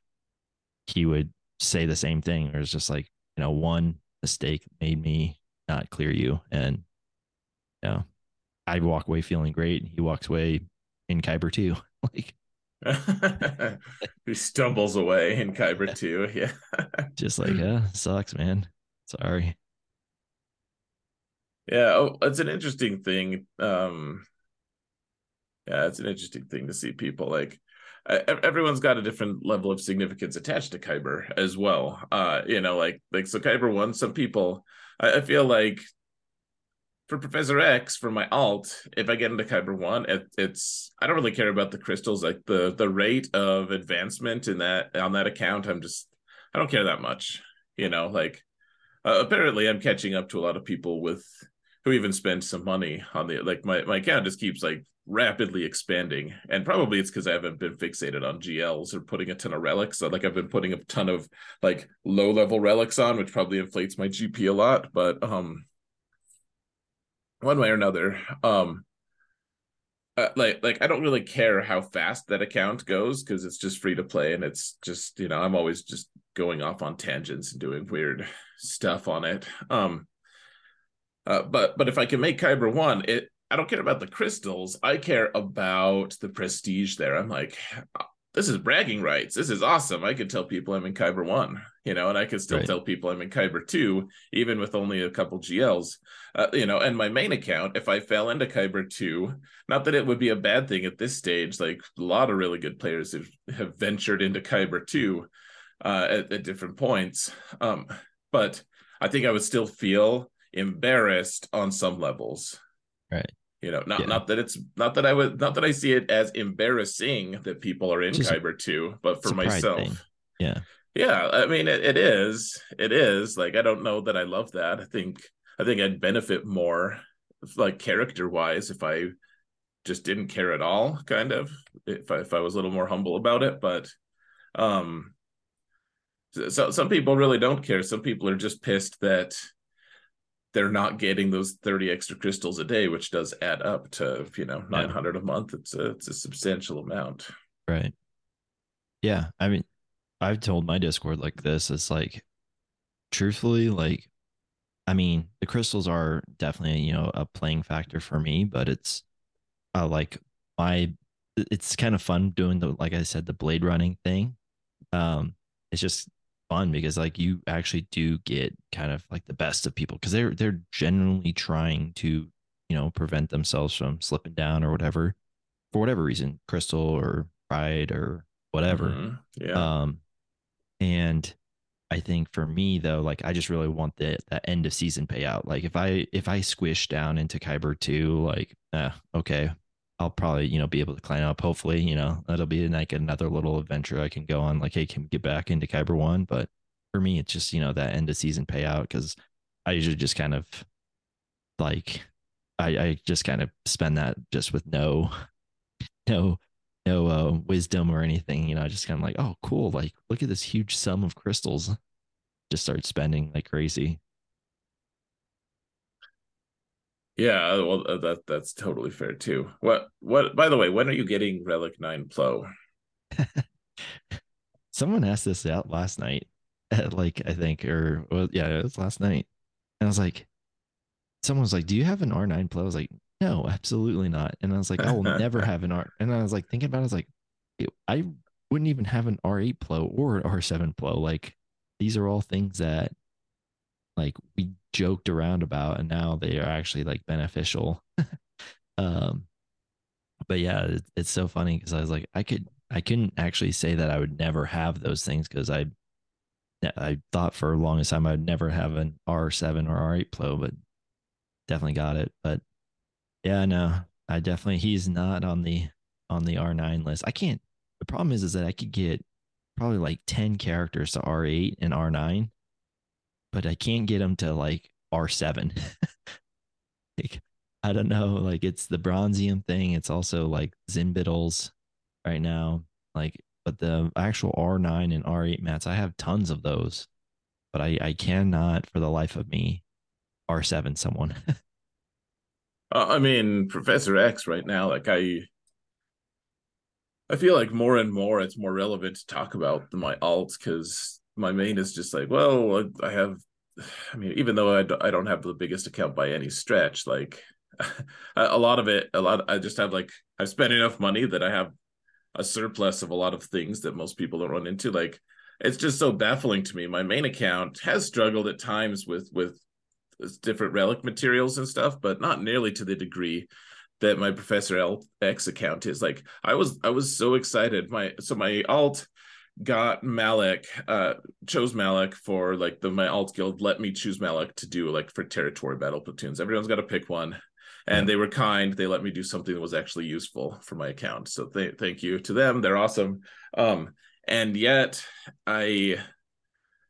he would say the same thing. Or it's just like, you know, one mistake made me not clear you, and you know, I walk away feeling great. He walks away in Kyber two. like, who stumbles away in Kyber two. Yeah, just like, yeah, sucks, man. Sorry. Yeah, oh, it's an interesting thing. Um, yeah, it's an interesting thing to see people like everyone's got a different level of significance attached to Kyber as well. Uh, you know, like like so Kyber one, some people I, I feel like for Professor X for my alt, if I get into Kyber one, it, it's I don't really care about the crystals, like the the rate of advancement in that on that account. I'm just I don't care that much, you know. Like uh, apparently, I'm catching up to a lot of people with who even spend some money on the like my my account just keeps like rapidly expanding and probably it's because i haven't been fixated on gls or putting a ton of relics so like i've been putting a ton of like low level relics on which probably inflates my gp a lot but um one way or another um uh, like like i don't really care how fast that account goes because it's just free to play and it's just you know i'm always just going off on tangents and doing weird stuff on it um uh, but but if i can make kyber one it I don't care about the crystals. I care about the prestige there. I'm like, this is bragging rights. This is awesome. I could tell people I'm in Kyber 1, you know, and I could still right. tell people I'm in Kyber 2, even with only a couple GLs, uh, you know, and my main account, if I fell into Kyber 2, not that it would be a bad thing at this stage, like a lot of really good players have, have ventured into Kyber 2 uh, at, at different points. Um, but I think I would still feel embarrassed on some levels Right. You know, not yeah. not that it's not that I would not that I see it as embarrassing that people are in Just Kyber 2, but for myself. Thing. Yeah. Yeah. I mean it, it is. It is. Like I don't know that I love that. I think I think I'd benefit more like character wise if I just didn't care at all, kind of. If I if I was a little more humble about it. But um so some people really don't care. Some people are just pissed that they're not getting those 30 extra crystals a day which does add up to you know 900 yeah. a month. It's a it's a substantial amount. Right. Yeah i mean i've told my discord like this it's like truthfully like i mean the crystals are definitely you know a playing factor for me but it's uh, like my it's kind of fun doing the like i said the blade running thing. Um it's just fun because like you actually do get kind of like the best of people because they're they're genuinely trying to you know prevent themselves from slipping down or whatever for whatever reason crystal or pride or whatever. Mm-hmm. yeah. Um and i think for me though like i just really want the that end of season payout. Like if i if i squish down into kyber 2 like eh, okay I'll probably, you know, be able to climb up. Hopefully, you know, that'll be like another little adventure I can go on. Like, hey, can we get back into Kyber one? But for me, it's just, you know, that end of season payout because I usually just kind of like I, I just kind of spend that just with no, no, no uh, wisdom or anything. You know, I just kind of like, oh, cool. Like, look at this huge sum of crystals. Just start spending like crazy. Yeah, well, uh, that that's totally fair too. What what? By the way, when are you getting Relic Nine Plo? Someone asked this out last night, like I think, or well, yeah, it was last night, and I was like, someone was like, "Do you have an R9 Plo?" I was like, "No, absolutely not." And I was like, "I will never have an R." And I was like thinking about, it, I was like, I wouldn't even have an R8 Plo or an R7 Plo. Like these are all things that like we joked around about and now they are actually like beneficial. Um but yeah it, it's so funny because i was like i could i couldn't actually say that i would never have those things because i i thought for a longest time i'd never have an r7 or r8 plo but definitely got it. But yeah no i definitely he's not on the on the r9 list. I can't the problem is is that i could get probably like 10 characters to r8 and r9 but I can't get them to like R7. like, I don't know. Like it's the Bronzium thing. It's also like Zinbiddles right now. Like, but the actual R9 and R8 mats, I have tons of those, but I, I cannot for the life of me R7 someone. uh, I mean, Professor X right now, like I, I feel like more and more it's more relevant to talk about my alts because my main is just like, well, I have, I mean, even though I don't have the biggest account by any stretch, like a lot of it, a lot, I just have like, I've spent enough money that I have a surplus of a lot of things that most people don't run into. Like, it's just so baffling to me. My main account has struggled at times with, with uh, different relic materials and stuff, but not nearly to the degree that my Professor X account is. Like, I was, I was so excited. My, so my alt, got Malak, uh, chose Malak for like the my alt guild let me choose Malak to do like for territory battle platoons. Everyone's got to pick one, and they were kind. They let me do something that was actually useful for my account. So th- thank you to them. They're awesome. Um, and yet I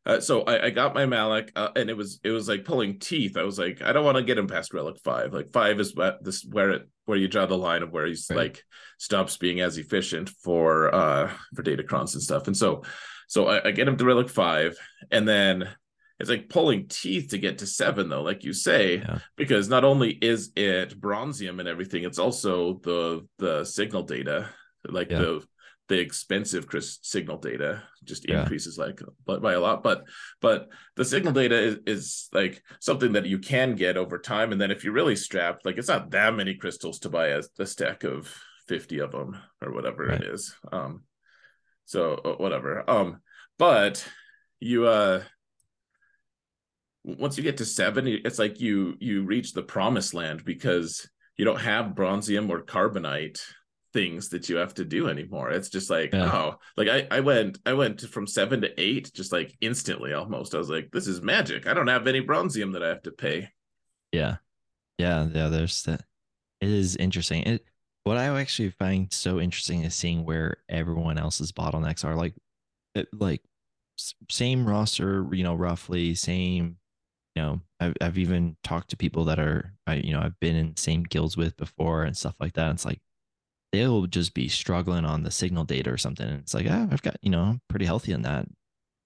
uh, so I, I, got my Malak, uh, and it was it was like pulling teeth. I was like, I don't want to get him past Relic Five. Like five is what this where it where you draw the line of where he's right. like stops being as efficient for uh for Datacrons and stuff. And so so I, I get him to Relic Five, and then it's like pulling teeth to get to seven though, like you say, yeah. because not only is it bronzium and everything, it's also the the signal data, like yeah. the the expensive Chris signal data just yeah. increases like by a lot but but the signal data is, is like something that you can get over time and then if you're really strapped like it's not that many crystals to buy a, a stack of 50 of them or whatever right. it is um so uh, whatever um but you uh once you get to seven it's like you you reach the promised land because you don't have bronzium or carbonite things that you have to do anymore. It's just like, yeah. oh, like I, I went, I went from seven to eight, just like instantly almost. I was like, this is magic. I don't have any bronzium that I have to pay. Yeah. Yeah. Yeah. There's that. It is interesting. It, what I actually find so interesting is seeing where everyone else's bottlenecks are like, it, like same roster, you know, roughly same, you know, I've, I've even talked to people that are, I, you know, I've been in same guilds with before and stuff like that. It's like, they'll just be struggling on the signal data or something. And it's like, ah, I've got, you know, I'm pretty healthy in that.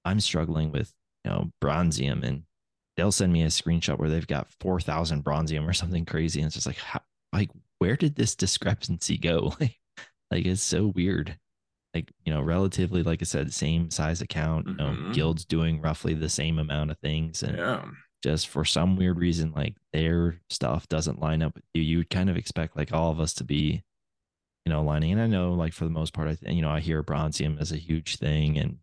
I'm struggling with, you know, bronzium and they'll send me a screenshot where they've got 4,000 bronzium or something crazy. And it's just like, how, like, where did this discrepancy go? like, like, it's so weird. Like, you know, relatively, like I said, same size account, you know, mm-hmm. guilds doing roughly the same amount of things. And yeah. just for some weird reason, like their stuff doesn't line up with you. You would kind of expect like all of us to be you know, lining. And I know, like for the most part, I th- you know, I hear bronzium as a huge thing and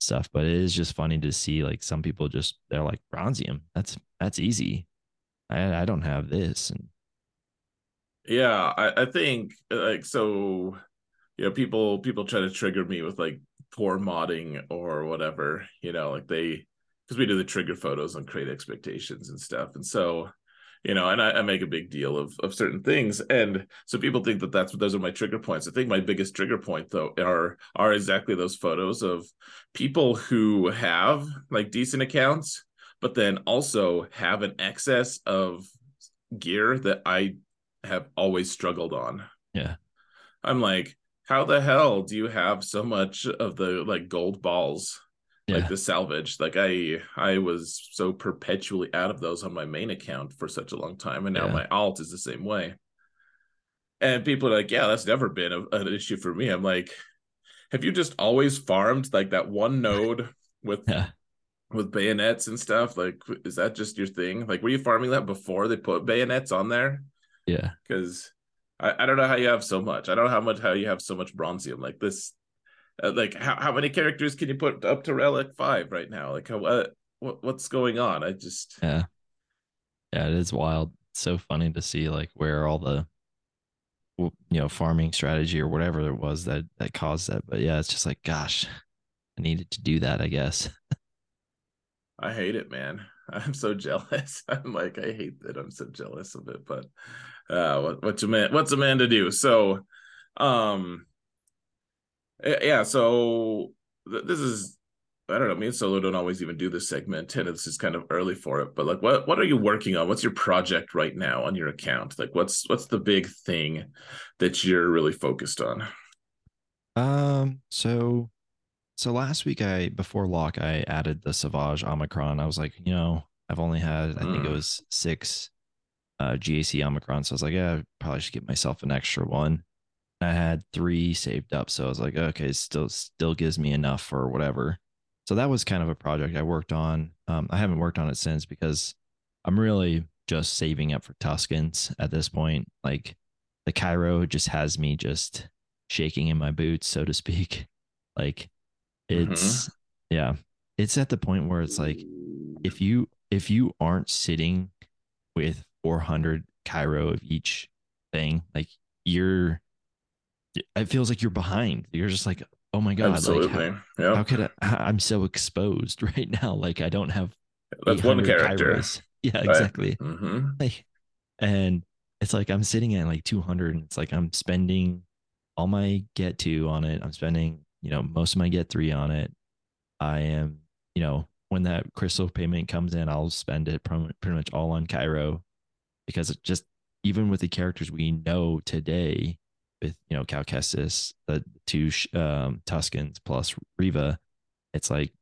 stuff, but it is just funny to see like some people just they're like bronzium. That's that's easy. I I don't have this. And yeah, I, I think uh, like so. You know, people people try to trigger me with like poor modding or whatever. You know, like they because we do the trigger photos and create expectations and stuff, and so you know, and I, I, make a big deal of of certain things, and so people think that that's those are my trigger points. I think my biggest trigger point though are are exactly those photos of people who have like decent accounts, but then also have an excess of gear that I have always struggled on. Yeah. I'm like, how the hell do you have so much of the like gold balls? Yeah. Like the salvage. Like I I was so perpetually out of those on my main account for such a long time. And now yeah. my alt is the same way. And people are like, yeah, that's never been a, an issue for me. I'm like, have you just always farmed like that one node with yeah. with bayonets and stuff? Like, is that just your thing? Like, were you farming that before they put bayonets on there? Yeah, because I, I don't know how you have so much. I don't know how much how you have so much bronzium. Like this, uh, like how, how many characters can you put up to relic five right now? Like how, uh, what what's going on? I just yeah, yeah, it is wild. It's so funny to see like where all the you know farming strategy or whatever it was that that caused that. But yeah, it's just like gosh, I needed to do that. I guess. I hate it, man. I'm so jealous. I'm like, I hate that I'm so jealous of it, but uh what, what's a man what's a man to do? So um yeah, so th- this is I don't know, me and Solo don't always even do this segment, and this is kind of early for it. But like, what what are you working on? What's your project right now on your account? Like, what's what's the big thing that you're really focused on? Um, so so last week I before lock I added the Savage Omicron. I was like, you know, I've only had I think it hmm. was six uh GAC Omicron. So I was like, yeah, I probably should get myself an extra one. I had three saved up. So I was like, okay, still still gives me enough or whatever. So that was kind of a project I worked on. Um, I haven't worked on it since because I'm really just saving up for Tuskens at this point. Like the Kyro just has me just shaking in my boots, so to speak. Like it's mm-hmm. yeah it's at the point where it's like if you if you aren't sitting with 400 Kyro of each thing like you're it feels like you're behind you're just like oh my god Absolutely. like how, yeah. how could I, i'm so exposed right now like i don't have that's one character Kyros. yeah right. exactly mm-hmm. like, and it's like i'm sitting at like 200 and it's like i'm spending all my get to on it i'm spending you know, most of my get three on it. I am, you know, when that crystal payment comes in, I'll spend it pretty much all on Kyro because it just even with the characters we know today with, you know, Cal the two um, Tuskens plus Reva, it's like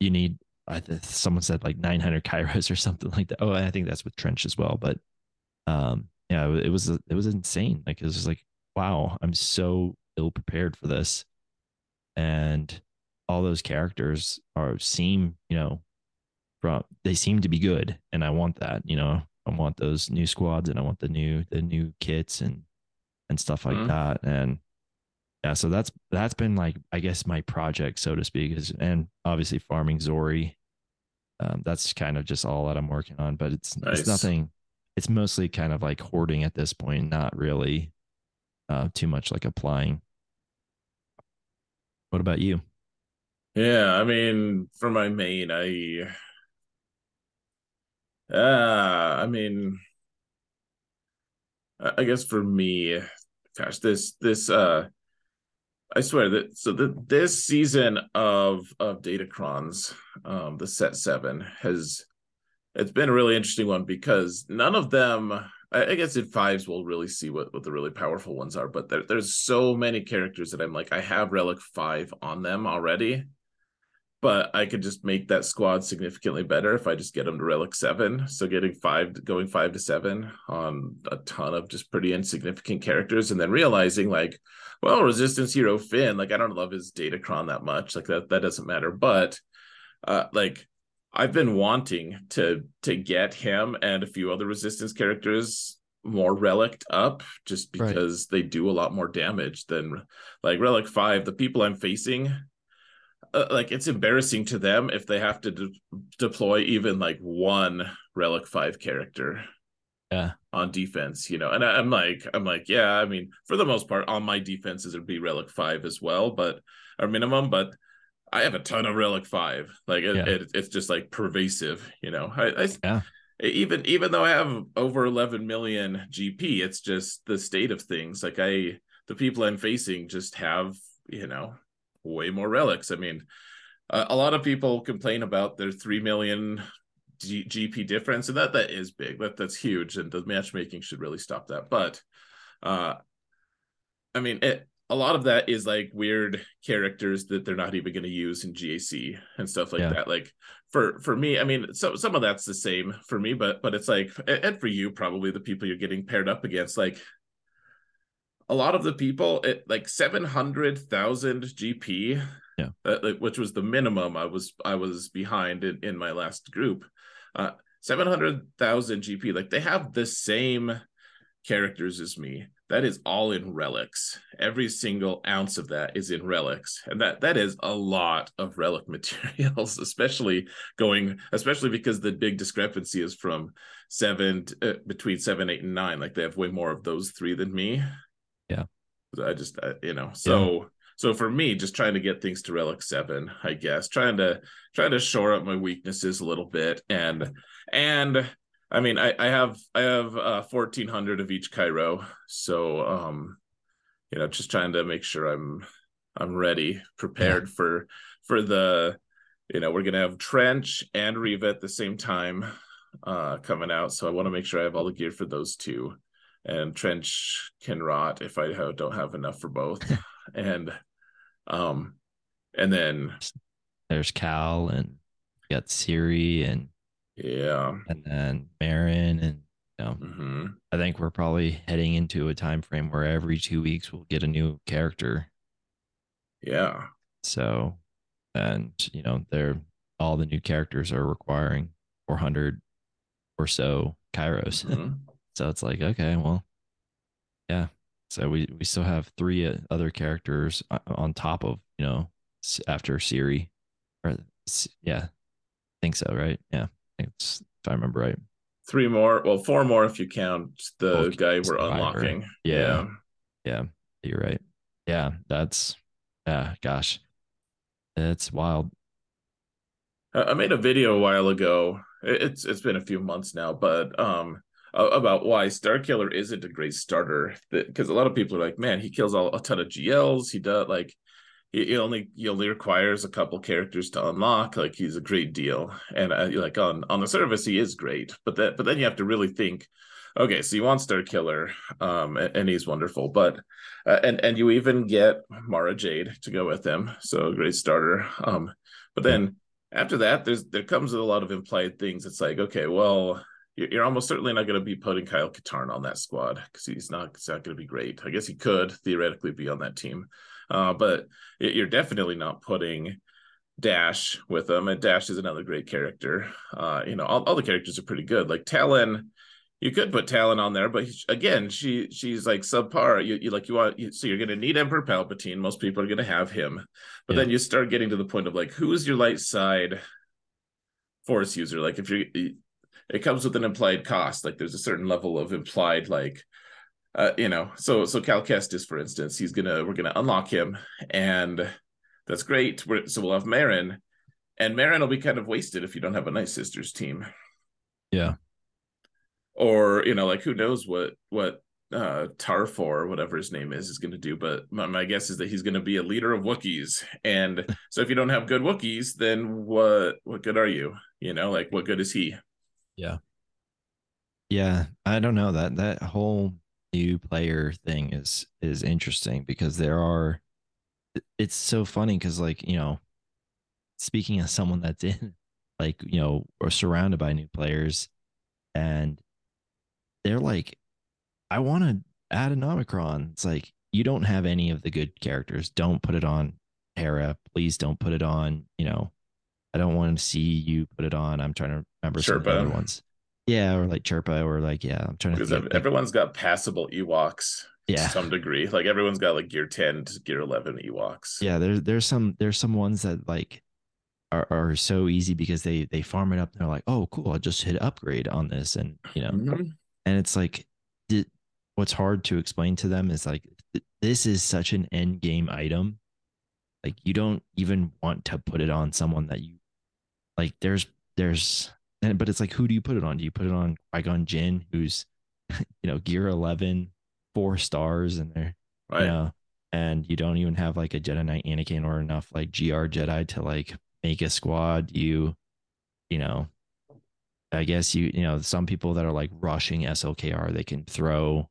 you need, I, someone said like 900 Kyros or something like that. Oh, I think that's with Trench as well. But um, yeah, it was, it was insane. Like, it was like, wow, I'm so ill prepared for this and all those characters are seem you know from they seem to be good and i want that you know i want those new squads and i want the new the new kits and and stuff like mm-hmm. that and yeah so that's that's been like i guess my project so to speak is and obviously farming Zorii um, that's kind of just all that i'm working on but it's nice. it's nothing it's mostly kind of like hoarding at this point not really uh, too much like applying what about you? Yeah, I mean, for my main, I uh I mean I guess for me, gosh, this this uh I swear that so the this season of of Datacrons, um, the set seven has it's been a really interesting one because none of them I, guess in fives we'll really see what, what the really powerful ones are, but there, there's so many characters that I'm like, I have relic five on them already, but I could just make that squad significantly better if I just get them to relic seven. So getting five, going five to seven on a ton of just pretty insignificant characters, and then realizing like, well, resistance hero Finn, like I don't love his Datacron that much, like that that doesn't matter, but uh, like I've been wanting to to get him and a few other resistance characters more relic up just because right. they do a lot more damage than like relic 5 the people i'm facing uh, like it's embarrassing to them if they have to de- deploy even like one relic 5 character yeah on defense you know and I, am like i'm like yeah i mean for the most part on my defenses it'd be relic 5 as well but our minimum but I have a ton of Relic Five. Like it, yeah. it, it's just like pervasive. You know, I, I yeah. Even even though I have over 11 million GP, it's just the state of things. Like I, the people I'm facing just have you know way more relics. I mean, uh, a lot of people complain about their three million G- GP difference, and that that is big. That that's huge, and the matchmaking should really stop that. But, uh, I mean, it, a lot of that is like weird characters that they're not even going to use in GAC and stuff like yeah. that. Like for for me, I mean, so some of that's the same for me, but but it's like and for you probably the people you're getting paired up against, like a lot of the people at like seven hundred thousand GP, yeah, uh, which was the minimum I was I was behind in in my last group. Uh, seven hundred thousand GP, like they have the same characters as me. That is all in relics. Every single ounce of that is in relics. And that that is a lot of relic materials especially going especially because the big discrepancy is from seven uh, between seven eight and nine. Like they have way more of those three than me yeah i just uh, you know so yeah. so for me just trying to get things to relic seven i guess trying to trying to shore up my weaknesses a little bit and and I mean, I, I have I have uh, fourteen hundred of each Kyro, so um, you know, just trying to make sure I'm I'm ready, prepared yeah. for for the, you know, we're gonna have Trench and Reva at the same time, uh, coming out. So I want to make sure I have all the gear for those two, and Trench can rot if I don't have enough for both, and um, and then there's Cal and got Cere and yeah. And then Merrin and you know, mm-hmm. I think we're probably heading into a time frame where every two weeks we'll get a new character. Yeah. So and you know, they're all the new characters are requiring 400 or so kyros. Mm-hmm. so it's like, okay, well, yeah. So we we still have three uh, other characters uh, on top of you know after Cere, or yeah, I think so, right? Yeah. It's if I remember right. Three more, well, four more if you count the well, guy we're unlocking. Yeah. yeah, yeah, you're right. Yeah, that's yeah, gosh, it's wild. I made a video a while ago. It's it's been a few months now, but um, about why Starkiller isn't a great starter. Because a lot of people are like, man, he kills all, a ton of GLs. He does like he only he only requires a couple characters to unlock like he's a great deal and uh, like on on the surface he is great but that but then you have to really think okay so you want Starkiller um and, and he's wonderful but uh, and and you even get mara jade to go with him so great starter um but then after that there's there comes a lot of implied things it's like okay well you're almost certainly not going to be putting Kyle Katarn on that squad because he's not, he's not going to be great. I guess he could theoretically be on that team. Uh, but you're definitely not putting Dash with them. And Dash is another great character. Uh, you know, all, all the characters are pretty good. Like Talon, you could put Talon on there, but again, she she's like subpar. You, you like you want you, so you're going to need Emperor Palpatine. Most people are going to have him, but yeah. then you start getting to the point of like, who is your light side Force user? Like if you're, it comes with an implied cost. Like there's a certain level of implied like uh, you know, so so Cal Kestis, for instance, he's gonna we're gonna unlock him, and that's great. We're, so we'll have Merrin, and Merrin will be kind of wasted if you don't have a nice Sisters team. Yeah. Or you know, like who knows what what uh Tarfor, whatever his name is, is going to do. But my, my guess is that he's going to be a leader of Wookiees, and so if you don't have good Wookiees, then what what good are you? You know, like what good is he? Yeah. Yeah, I don't know that that whole new player thing is is interesting because there are it's so funny because like you know speaking as someone that's in like you know or surrounded by new players and they're like i want to add an omicron it's like you don't have any of the good characters don't put it on Hera. please don't put it on you know i don't want to see you put it on i'm trying to remember sure, some of the other ones yeah, or like Chirpa, or like yeah, I'm trying to. Because everyone's got passable Ewoks. Yeah, to some degree. Like everyone's got like gear ten to gear eleven Ewoks. Yeah, there's there's some there's some ones that like are, are so easy because they they farm it up. And they're like, oh, cool, I'll just hit upgrade on this, and you know, mm-hmm. and it's like, did, what's hard to explain to them is like this is such an end game item. Like you don't even want to put it on someone that you like. There's there's and but it's like who do you put it on? Do you put it on Qui-Gon Jinn, who's you know gear eleven, four stars, and they're right. you know, and you don't even have like a Jedi Knight Anakin or enough like GR Jedi to like make a squad. You, you know, I guess you you know some people that are like rushing SLKR they can throw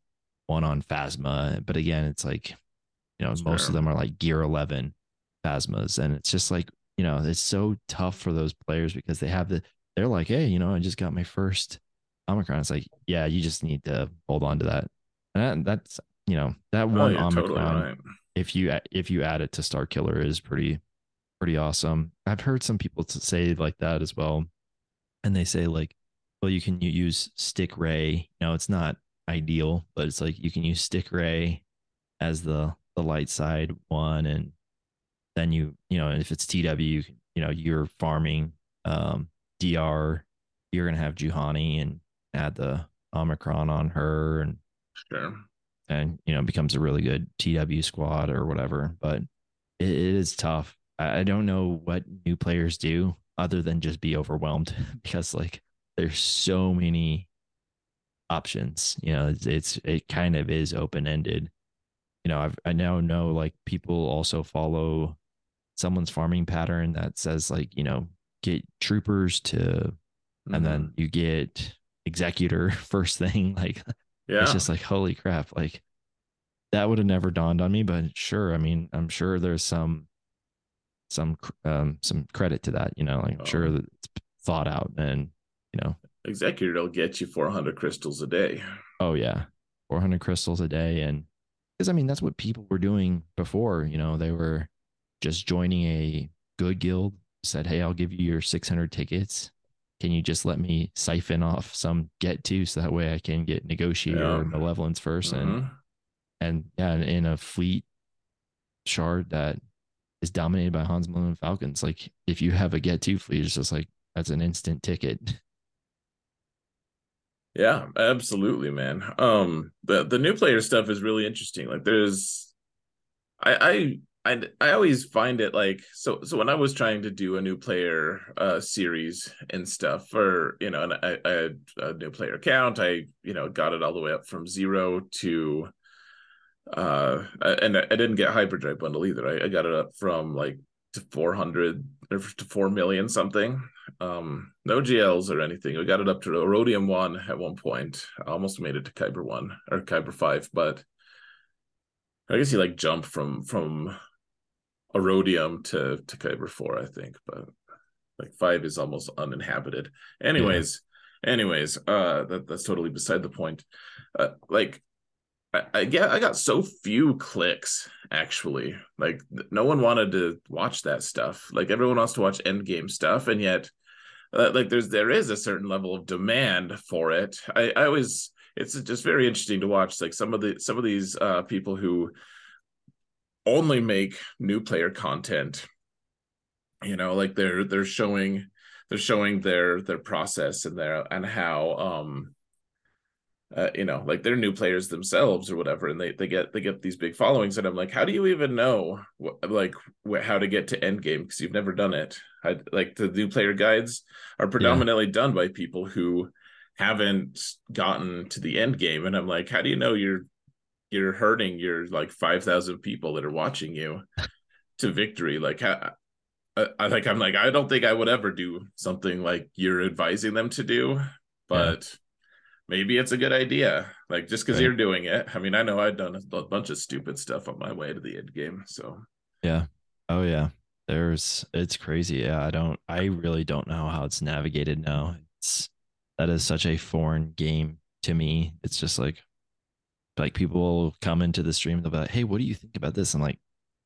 one on Phasma, but again it's like you know most of them are like Gear Eleven Phasmas, and it's just like you know it's so tough for those players because they have the they're like hey you know I just got my first Omicron. It's like yeah you just need to hold on to that, and that, that's you know that oh, one oh, Omicron. Totally right. If you if you add it to Star Killer is pretty pretty awesome. I've heard some people say like that as well and they say like, well, you can use stick ray. Now it's not ideal, but it's like you can use stick ray as the the light side one, and then you you know if it's TW, you, you know you're farming um, DR, you're gonna have Juhani and add the Omicron on her, and sure. and you know becomes a really good TW squad or whatever. But it, it is tough. I, I don't know what new players do other than just be overwhelmed because like there's so many options you know it's, it's it kind of is open ended you know I've, i now know like people also follow someone's farming pattern that says like you know get troopers to mm-hmm. and then mm-hmm. you get executor first thing like yeah it's just like holy crap like that would have never dawned on me but sure i mean i'm sure there's some some um some credit to that. You know, like I'm sure oh. that it's thought out and you know, executor will get you 400 crystals a day. Oh yeah, 400 crystals a day, and because I mean that's what people were doing before. You know, they were just joining a good guild. Said, hey, I'll give you your 600 tickets. Can you just let me siphon off some get to so that way I can get negotiator yeah. malevolence 1st mm-hmm. and and yeah, in a fleet shard that is dominated by Hans Malone Falcons. Like if you have a get to fleet, it's just like that's an instant ticket. Yeah, absolutely, man. Um the the new player stuff is really interesting. Like there's I I I I always find it like so so when I was trying to do a new player uh series and stuff for you know and I, I had a new player account I you know got it all the way up from zero to uh and I, didn't get hyperdrive bundle either. I, I got it up from like to 400 or to 4 million something. Um no gls or anything. We got it up to Aurodium 1 at one point. I almost made it to kyber 1 or kyber 5 but i guess you like jump from from Aurodium to to kyber 4 i think but like 5 is almost uninhabited anyways yeah. anyways uh that, that's totally beside the point uh, like I, I get I got so few clicks actually. Like no one wanted to watch that stuff. Like everyone wants to watch Endgame stuff, and yet uh, like there's there is a certain level of demand for it. I, I always it's just very interesting to watch like some of the some of these uh, people who only make new player content. You know, like they're they're showing they're showing their their process and their and how um uh, you know, like they're new players themselves or whatever, and they they get they get these big followings, and I'm like, how do you even know what, like wh- how to get to end game because you've never done it? I, like the new player guides are predominantly yeah. done by people who haven't gotten to the end game, and I'm like, how do you know you're you're hurting your like five thousand people that are watching you to victory? Like how. I, I like I'm like I don't think I would ever do something like you're advising them to do, but yeah maybe it's a good idea. Like just because right. you're doing it. I mean, I know I've done a bunch of stupid stuff on my way to the end game. So yeah. Oh yeah. There's it's crazy. Yeah. I don't I really don't know how it's navigated now. It's that is such a foreign game to me. It's just like like people will come into the stream, they'll be like, Hey, what do you think about this? I'm like,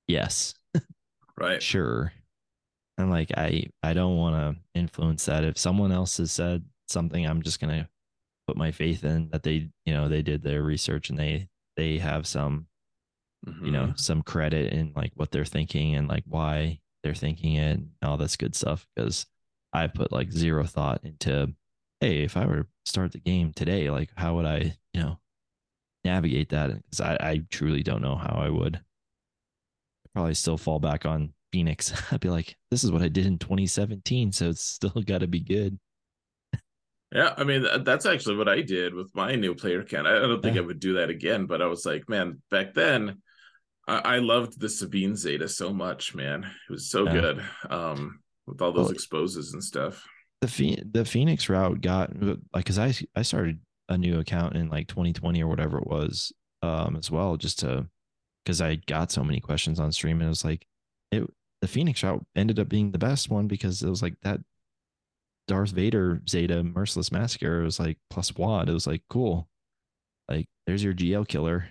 Yes. right. Sure. I'm like, I I don't want to influence that. If someone else has said something, I'm just gonna put my faith in that they you know they did their research and they they have some mm-hmm. you know mm-hmm. some credit in like what they're thinking and like why they're thinking it and all this good stuff because i put like zero thought into hey if i were to start the game today like how would i you know navigate that because I, I truly don't know how i would I'd probably still fall back on phoenix i'd be like this is what i did in 2017 so it's still got to be good yeah, I mean that's actually what I did with my new player count. I don't think yeah. I would do that again, but I was like, man, back then I, I loved the Sabine Zeta so much, man. It was so yeah. good. Um with all those well, exposes and stuff. the the Phoenix route got like because I I started a new account in like 2020 or whatever it was um as well just to because I got so many questions on stream and it was like it the Phoenix route ended up being the best one because it was like that Darth Vader Zeta Merciless Massacre it was like plus Wat it was like cool. Like there's your GL killer.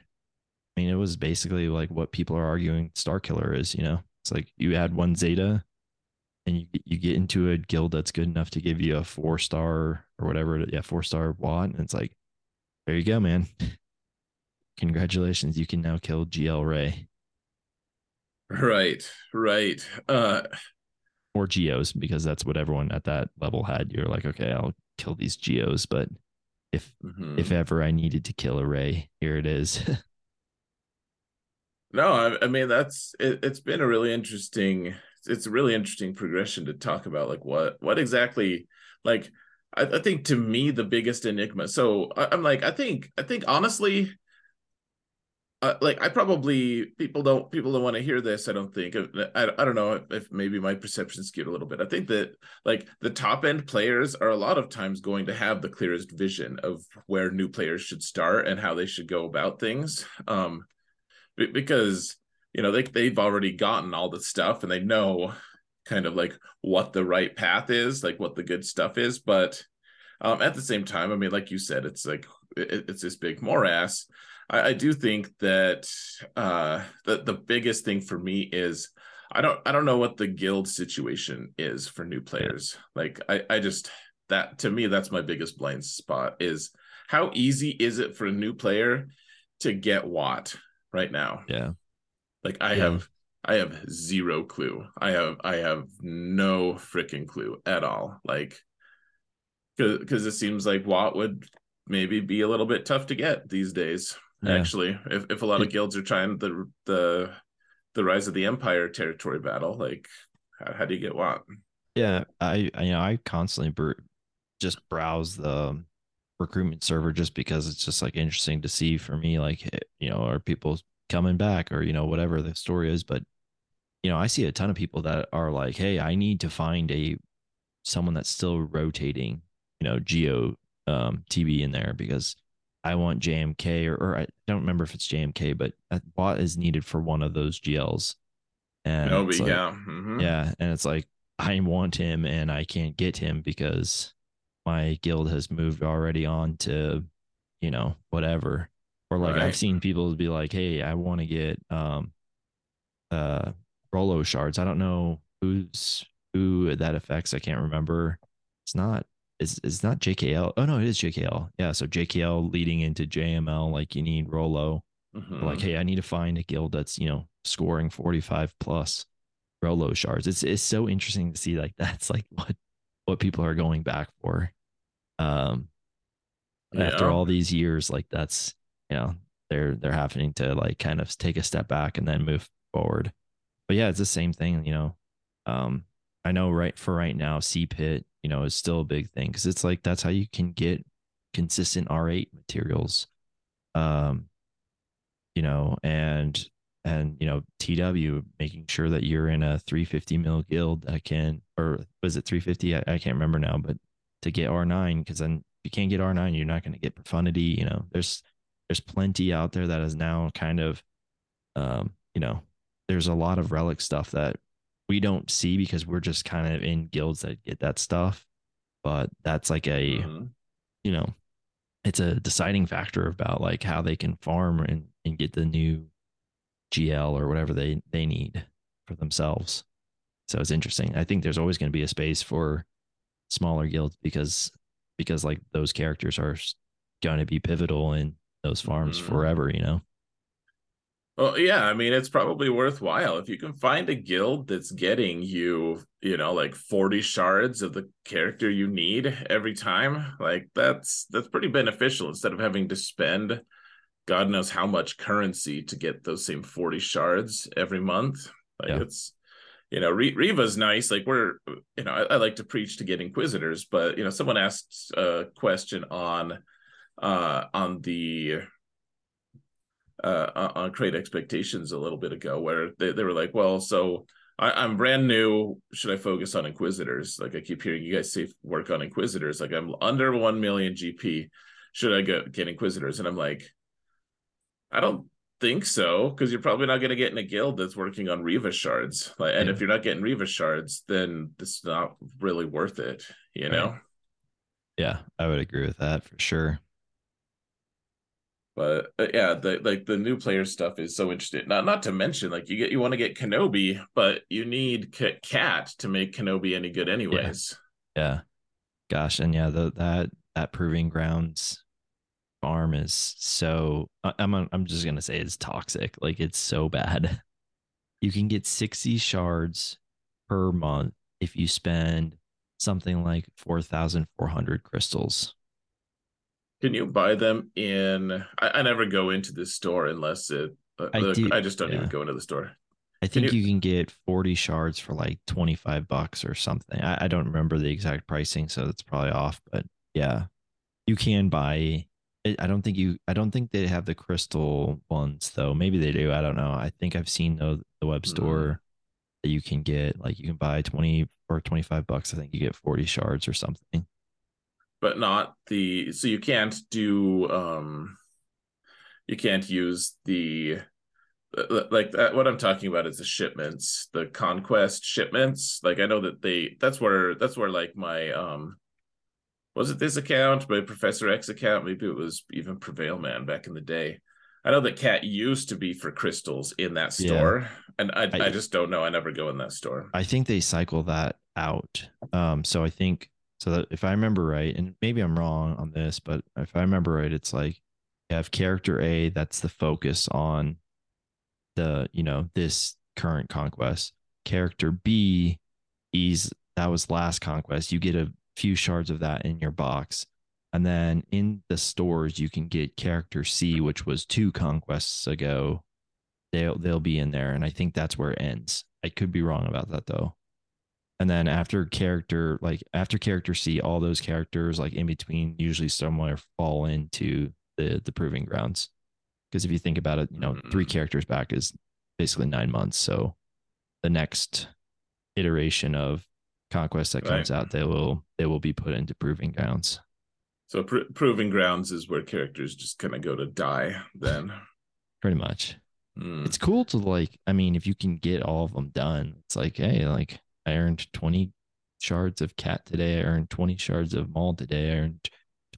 I mean it was basically like what people are arguing Starkiller is you know? It's like you add one Zeta and you you get into a guild that's good enough to give you a four star or whatever, yeah, four star Wat. and it's like, there you go, man. Congratulations, you can now kill GL Rey. Right, right. Uh or geos because that's what everyone at that level had. You're like, okay, I'll kill these geos, but if mm-hmm. if ever I needed to kill a Rey, here it is. no, I, I, mean that's it, it's been a really interesting it's a really interesting progression to talk about like what what exactly like I, I think to me the biggest enigma so I, am like i think i think honestly uh, like i probably people don't people don't want to hear this i don't think i, I don't know if, maybe my perception skewed a little bit. I think that like the top end players are a lot of times going to have the clearest vision of where new players should start and how they should go about things um because you know they they've already gotten all the stuff and they know kind of like what the right path is, like what the good stuff is. But um, at the same time, I mean, like you said, it's like it, it's this big morass. I, I do think that uh, that the biggest thing for me is I don't I don't know what the guild situation is for new players. Like I I just that to me that's my biggest blind spot is how easy is it for a new player to get what right now? Yeah. Like I yeah. have I have zero clue. I have I have no freaking clue at all. Like because it seems like Wat would maybe be a little bit tough to get these days. Yeah. Actually, if, if a lot of guilds are trying the the the rise of the empire territory battle, like how, how do you get Wat? Yeah, I, I you know I constantly br- just browse the um, recruitment server just because it's just like interesting to see for me. Like eh, you know, are people coming back or you know whatever the story is but you know i see a ton of people that are like hey i need to find a someone that's still rotating you know geo um tb in there because i want jmk or, or i don't remember if it's jmk but a bot is needed for one of those gls and like, yeah mm-hmm. yeah and it's like i want him and i can't get him because my guild has moved already on to you know whatever or like right. I've seen people be like, "Hey, I want to get um uh Rolo shards." I don't know who's who that affects. I can't remember. It's not it's, it's not JKL. Oh no, it is JKL. Yeah, so JKL leading into JML like you need Rolo. Mm-hmm. Like, hey, I need to find a guild that's, you know, scoring 45 plus Rolo shards. It's it's so interesting to see like that's like what what people are going back for. Um yeah. after all these years, like that's you know they're they're having to like kind of take a step back and then move forward but yeah it's the same thing you know um i know right for right now c pit you know is still a big thing because it's like that's how you can get consistent r8 materials um you know and and you know tw making sure that you're in a 350 mil guild that can or was it 350 i, I can't remember now but to get r9 because then if you can't get r9 you're not going to get profundity you know there's there's plenty out there that is now kind of um, you know, there's a lot of relic stuff that we don't see because we're just kind of in guilds that get that stuff. But that's like a mm-hmm. you know, it's a deciding factor about like how they can farm and, and get the new GL or whatever they, they need for themselves. So it's interesting. I think there's always going to be a space for smaller guilds because because like those characters are going to be pivotal in those farms mm-hmm. forever, you know? Well, yeah, I mean, it's probably worthwhile if you can find a guild that's getting you, you know, like 40 shards of the character you need every time. Like that's that's pretty beneficial instead of having to spend God knows how much currency to get those same 40 shards every month. Like yeah. it's you know, Reva's nice. Like we're, you know, I, I, like to preach to get inquisitors, but you know, someone asked a question on uh, on the uh, on Create Expectations a little bit ago, where they, they were like, well, so I, am brand new. Should I focus on Inquisitors? Like I keep hearing you guys say work on Inquisitors. Like I'm under one million GP. Should I go get Inquisitors? And I'm like, I don't think so because you're probably not going to get in a guild that's working on Reva shards. Like, and yeah. if you're not getting Reva shards, then it's not really worth it. You know. Yeah, I would agree with that for sure. But uh, yeah, the like the new player stuff is so interesting. Not not to mention like you get you want to get Kenobi, but you need Cat to make Kenobi any good, anyways. Yeah. yeah. Gosh, and yeah, the that that proving grounds farm is so I'm I'm just gonna say it's toxic. Like it's so bad. You can get 60 shards per month if you spend something like 4,400 crystals. Can you buy them in? I, I, never go into the store unless it. Uh, I, do, I just don't yeah. even go into the store. I think can you, you, can get 40 shards for like 25 bucks or something. I, I don't remember the exact pricing, so it's probably off. But yeah, you can buy. I don't think you. I don't think they have the crystal ones though. Maybe they do. I don't know. I think I've seen the the web store mm. that you can get. Like you can buy 20 or 25 bucks. I think you get 40 shards or something but not the so you can't do um you can't use the like that what i'm talking about is the shipments the conquest shipments. Like i know that they that's where that's where like my um was it this account my professor x account? Maybe it was even prevail man back in the day. I know that cat used to be for crystals in that store yeah. and I, I, I just don't know. I never go in that store. I think they cycle that out. Um so i think so that if I remember right, and maybe I'm wrong on this, but if I remember right, it's like you have character A that's the focus on the, you know, this current conquest. Character B is that was last conquest. You get a few shards of that in your box. And then in the stores, you can get character C, which was two conquests ago. They'll they'll be in there. And I think that's where it ends. I could be wrong about that though and then after character like after character c all those characters like in between usually somewhere fall into the the proving grounds because if you think about it you know mm-hmm. three characters back is basically nine months so the next iteration of conquest that comes right. out they will they will be put into proving grounds so pr- proving grounds is where characters just kind of go to die then pretty much mm. it's cool to like i mean if you can get all of them done it's like hey like I earned 20 shards of cat today. I earned 20 shards of Maul today. I earned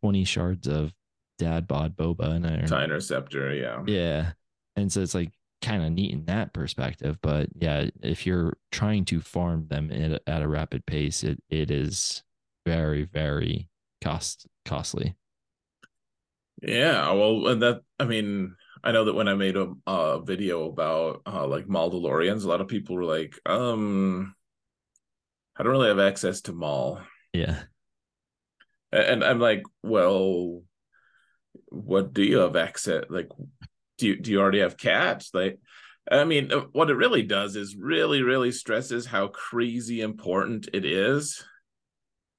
20 shards of dad bod boba and I earned Tie Interceptor, yeah. Yeah. And so it's like kind of neat in that perspective. But yeah, if you're trying to farm them at, at a rapid pace, it it is very, very cost costly. Yeah, well, and that I mean, I know that when I made a, a video about uh, like Maldalorians, a lot of people were like, um, I don't really have access to Maul. Yeah. And I'm like, well, what do you have access? Like, do you do you already have cats? Like, I mean, uh, what it really does is really, really stresses how crazy important it is,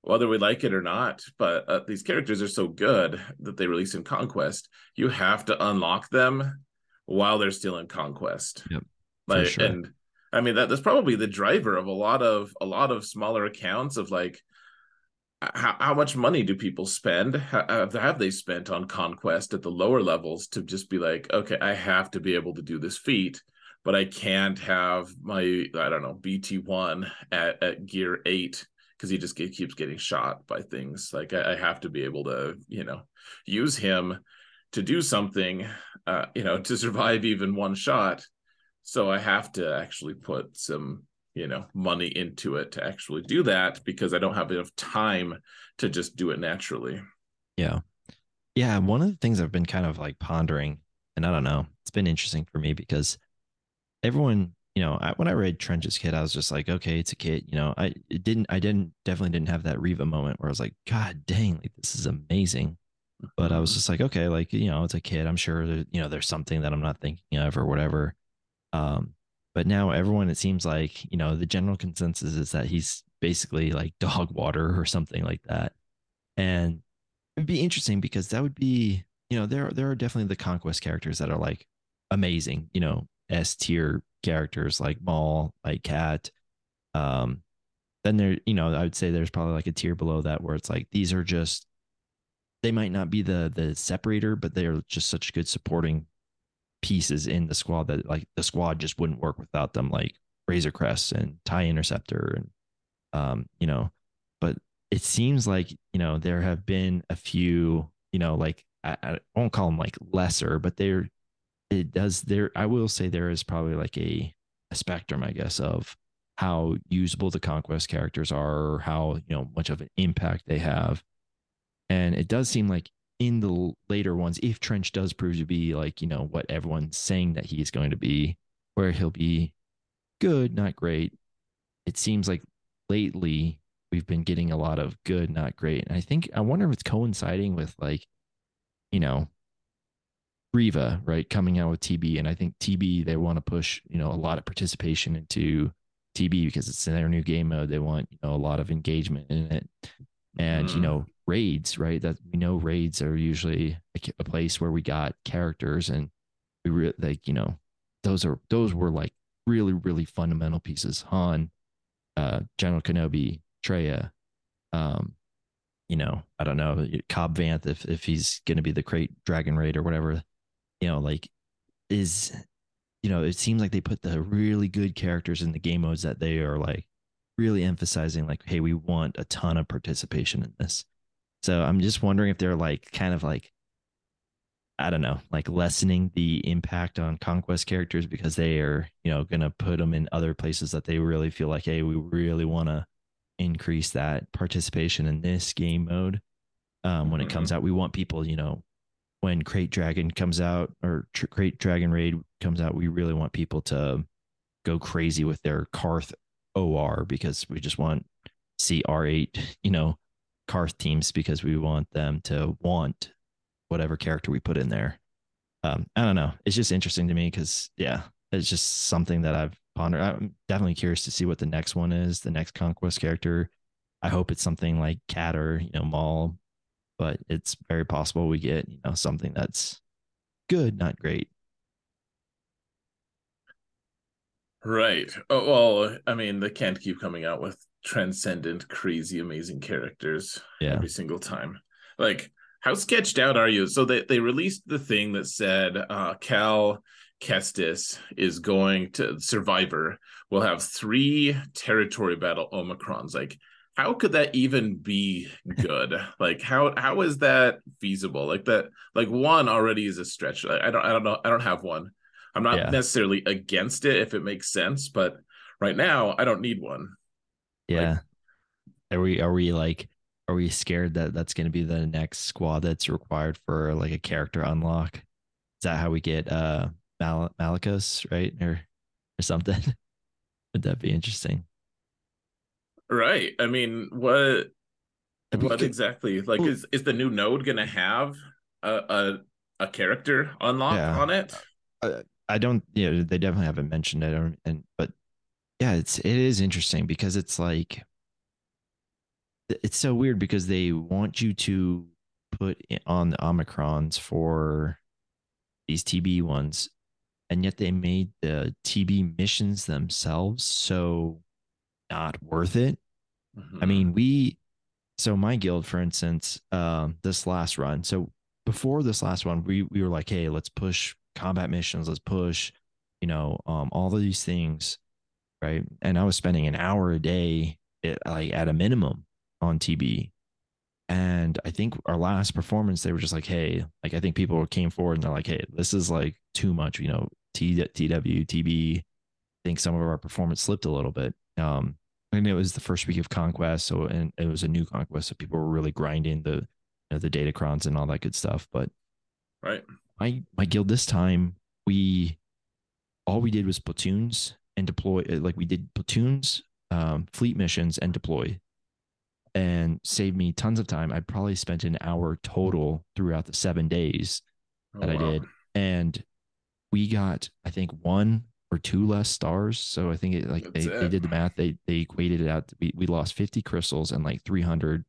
whether we like it or not. But uh, these characters are so good that they release in Conquest. You have to unlock them while they're still in Conquest. Yep. Like, sure. and I mean that that's probably the driver of a lot of a lot of smaller accounts of like how, how much money do people spend? How, have they spent on conquest at the lower levels to just be like okay I have to be able to do this feat but I can't have my I don't know BT1 at, at gear 8 because he just keeps getting shot by things. Like I, I, have to be able to you know use him to do something uh, you know to survive even one shot so I have to actually put some, you know, money into it to actually do that because I don't have enough time to just do it naturally. Yeah. Yeah. One of the things I've been kind of like pondering, and I don't know, it's been interesting for me because everyone, you know, I, when I read Trench's kit, I was just like, okay, it's a kit. You know, I it didn't, I didn't, definitely didn't have that Reva moment where I was like, God dang, like this is amazing. But I was mm-hmm. just like, okay, like, you know, it's a kid. I'm sure, that, you know, there's something that I'm not thinking of or whatever. Um, but now everyone, it seems like, you know, the general consensus is that he's basically like dog water or something like that. And it'd be interesting because that would be, you know, there, are, there are definitely the conquest characters that are like amazing, you know, S tier characters like Maul, like Cat. Um, then there, you know, I would say there's probably like a tier below that where it's like these are just they might not be the the separator, but they're just such good supporting pieces in the squad that like the squad just wouldn't work without them, like Razor Crest and Tie Interceptor and um, you know, but it seems like, you know, there have been a few, you know, like I, I won't call them like lesser, but they're it does there I will say there is probably like a a spectrum, I guess, of how usable the conquest characters are or how, you know, much of an impact they have. And it does seem like in the later ones, if Trench does prove to be like, you know, what everyone's saying that he's going to be, where he'll be good, not great, it seems like lately we've been getting a lot of good, not great. And I think, I wonder if it's coinciding with like, you know, Reva, right, coming out with TB. And I think TB, they want to push, you know, a lot of participation into TB because it's in their new game mode. They want, you know, a lot of engagement in it. And, mm. you know, raids, right? That we know raids are usually a, a place where we got characters and we re- like, you know, those are, those were like really, really fundamental pieces. Han, uh, General Kenobi, Traya, um, you know, I don't know, Cobb Vanth, if, if he's going to be the Krayt Dragon Raid or whatever, you know, like is, you know, it seems like they put the really good characters in the game modes that they are like really emphasizing, like, hey, we want a ton of participation in this. So I'm just wondering if they're like kind of like I don't know, like lessening the impact on conquest characters because they are, you know, going to put them in other places that they really feel like, hey, we really want to increase that participation in this game mode. Um, when mm-hmm. it comes mm-hmm. out, we want people, you know, when Krayt Dragon comes out or Tr- Krayt Dragon Raid comes out, we really want people to go crazy with their Carth OR because we just want see R8, you know, Carth teams because we want them to want whatever character we put in there. Um, I don't know. It's just interesting to me because yeah, it's just something that I've pondered. I'm definitely curious to see what the next one is, the next conquest character. I hope it's something like Cat or you know Maul, but it's very possible we get you know something that's good, not great. Right. Oh well, I mean, they can't keep coming out with transcendent, crazy, amazing characters yeah. every single time. Like how sketched out are you? So they, they released the thing that said uh, Cal Kestis is going to Survivor will have three territory battle Omicrons. Like, how could that even be good? like, how how is that feasible? Like that, like one already is a stretch. I, I don't I don't know. I don't have one. I'm not yeah. necessarily against it if it makes sense, but right now I don't need one. Yeah. Like, are we are we like are we scared that that's going to be the next squad that's required for like a character unlock? Is that how we get uh Mal- Malicos, right? Or or something? Would that be interesting? Right. I mean, what what exactly? Like well, is is the new node going to have a, a a character unlock yeah. on it? I, I don't yeah, they definitely haven't mentioned it and but yeah, it's it is interesting because it's like it's so weird because they want you to put on the omicrons for these TB ones, and yet they made the TB missions themselves so not worth it. Mm-hmm. I mean, we so my guild, for instance, um, this last run. So before this last one, we we were like, hey, let's push combat missions, let's push, you know, um, all of these things, right? And I was spending an hour a day, at, like at a minimum, on TB. And I think our last performance, they were just like, hey, like I think people came forward and they're like, hey, this is like too much, you know, T TW, TB. I think some of our performance slipped a little bit. Um, and it was the first week of conquest, so and it was a new conquest, so people were really grinding the you know, the datacrons and all that good stuff. But right, my my guild this time, we all we did was platoons and deploy. Like we did platoons, um, fleet missions, and deploy and saved me tons of time. I probably spent an hour total throughout the seven days oh, that wow. I did. And we got, I think, one or two less stars. So I think it like they, it. they did the math. They they equated it out. We, we lost 50 crystals and like 300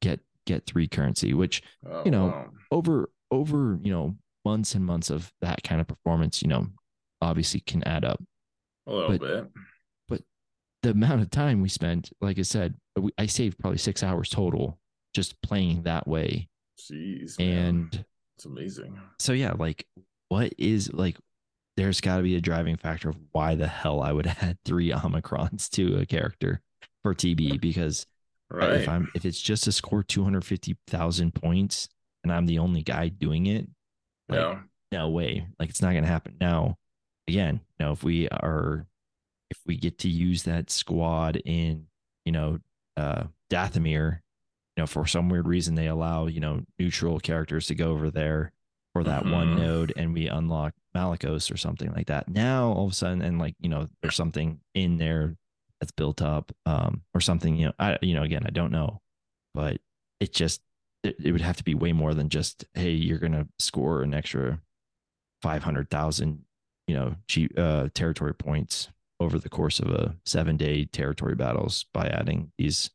get get three currency, which oh, you know, wow. over over, you know, months and months of that kind of performance, you know, obviously can add up. A little but, bit. But the amount of time we spent, like I said, we, I saved probably six hours total just playing that way. Jeez. And it's amazing. So yeah, like what is like there's got to be a driving factor of why the hell I would add three omicrons to a character for TB because right. if I'm if it's just to score 250,000 points and I'm the only guy doing it, like, no. no way. Like it's not going to happen. Now, again, you know, if we are if we get to use that squad in, you know, uh Dathomir, you know, for some weird reason they allow, you know, neutral characters to go over there for that mm-hmm. one node and we unlock Malicos or something like that. Now all of a sudden, and like, you know, there's something in there that's built up, um, or something, you know, I, you know, again, I don't know, but it just, it, it would have to be way more than just, Hey, you're going to score an extra 500,000, you know, cheap, uh, territory points over the course of a seven day territory battles by adding these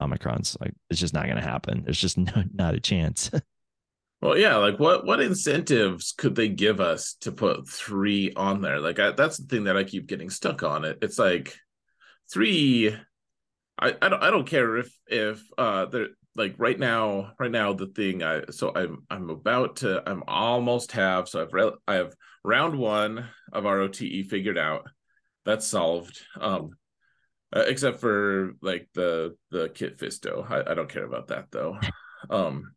omicrons. Like it's just not going to happen. There's just no, not a chance. Well, yeah, like what what incentives could they give us to put three on there? Like I, that's the thing that I keep getting stuck on. It it's like three. I I don't I don't care if if uh they're like right now right now the thing I so I'm I'm about to I'm almost have so I've re- I have round one of ROTE figured out. That's solved. Um, uh, except for like the the Kit Fisto. I, I don't care about that though. Um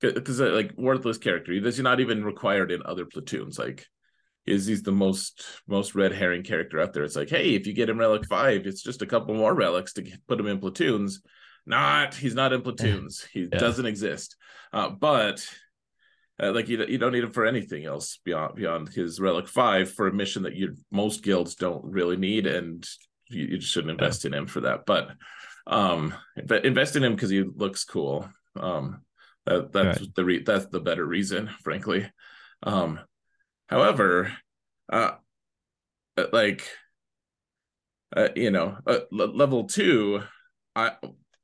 because uh, like worthless character. He does not even required in other platoons. Like is he's the most most red herring character out there. It's like, hey, if you get him relic five, it's just a couple more relics to get, put him in platoons. Not he's not in platoons. He yeah. doesn't exist. Uh, but uh, like you, you don't need him for anything else beyond beyond his relic five for a mission that you most guilds don't really need, and you, you just shouldn't invest yeah. in him for that. But um, but invest in him because he looks cool. Um, that, that's right. the re- that's the better reason, frankly. Um, however, uh, uh like uh, you know, uh, level two, I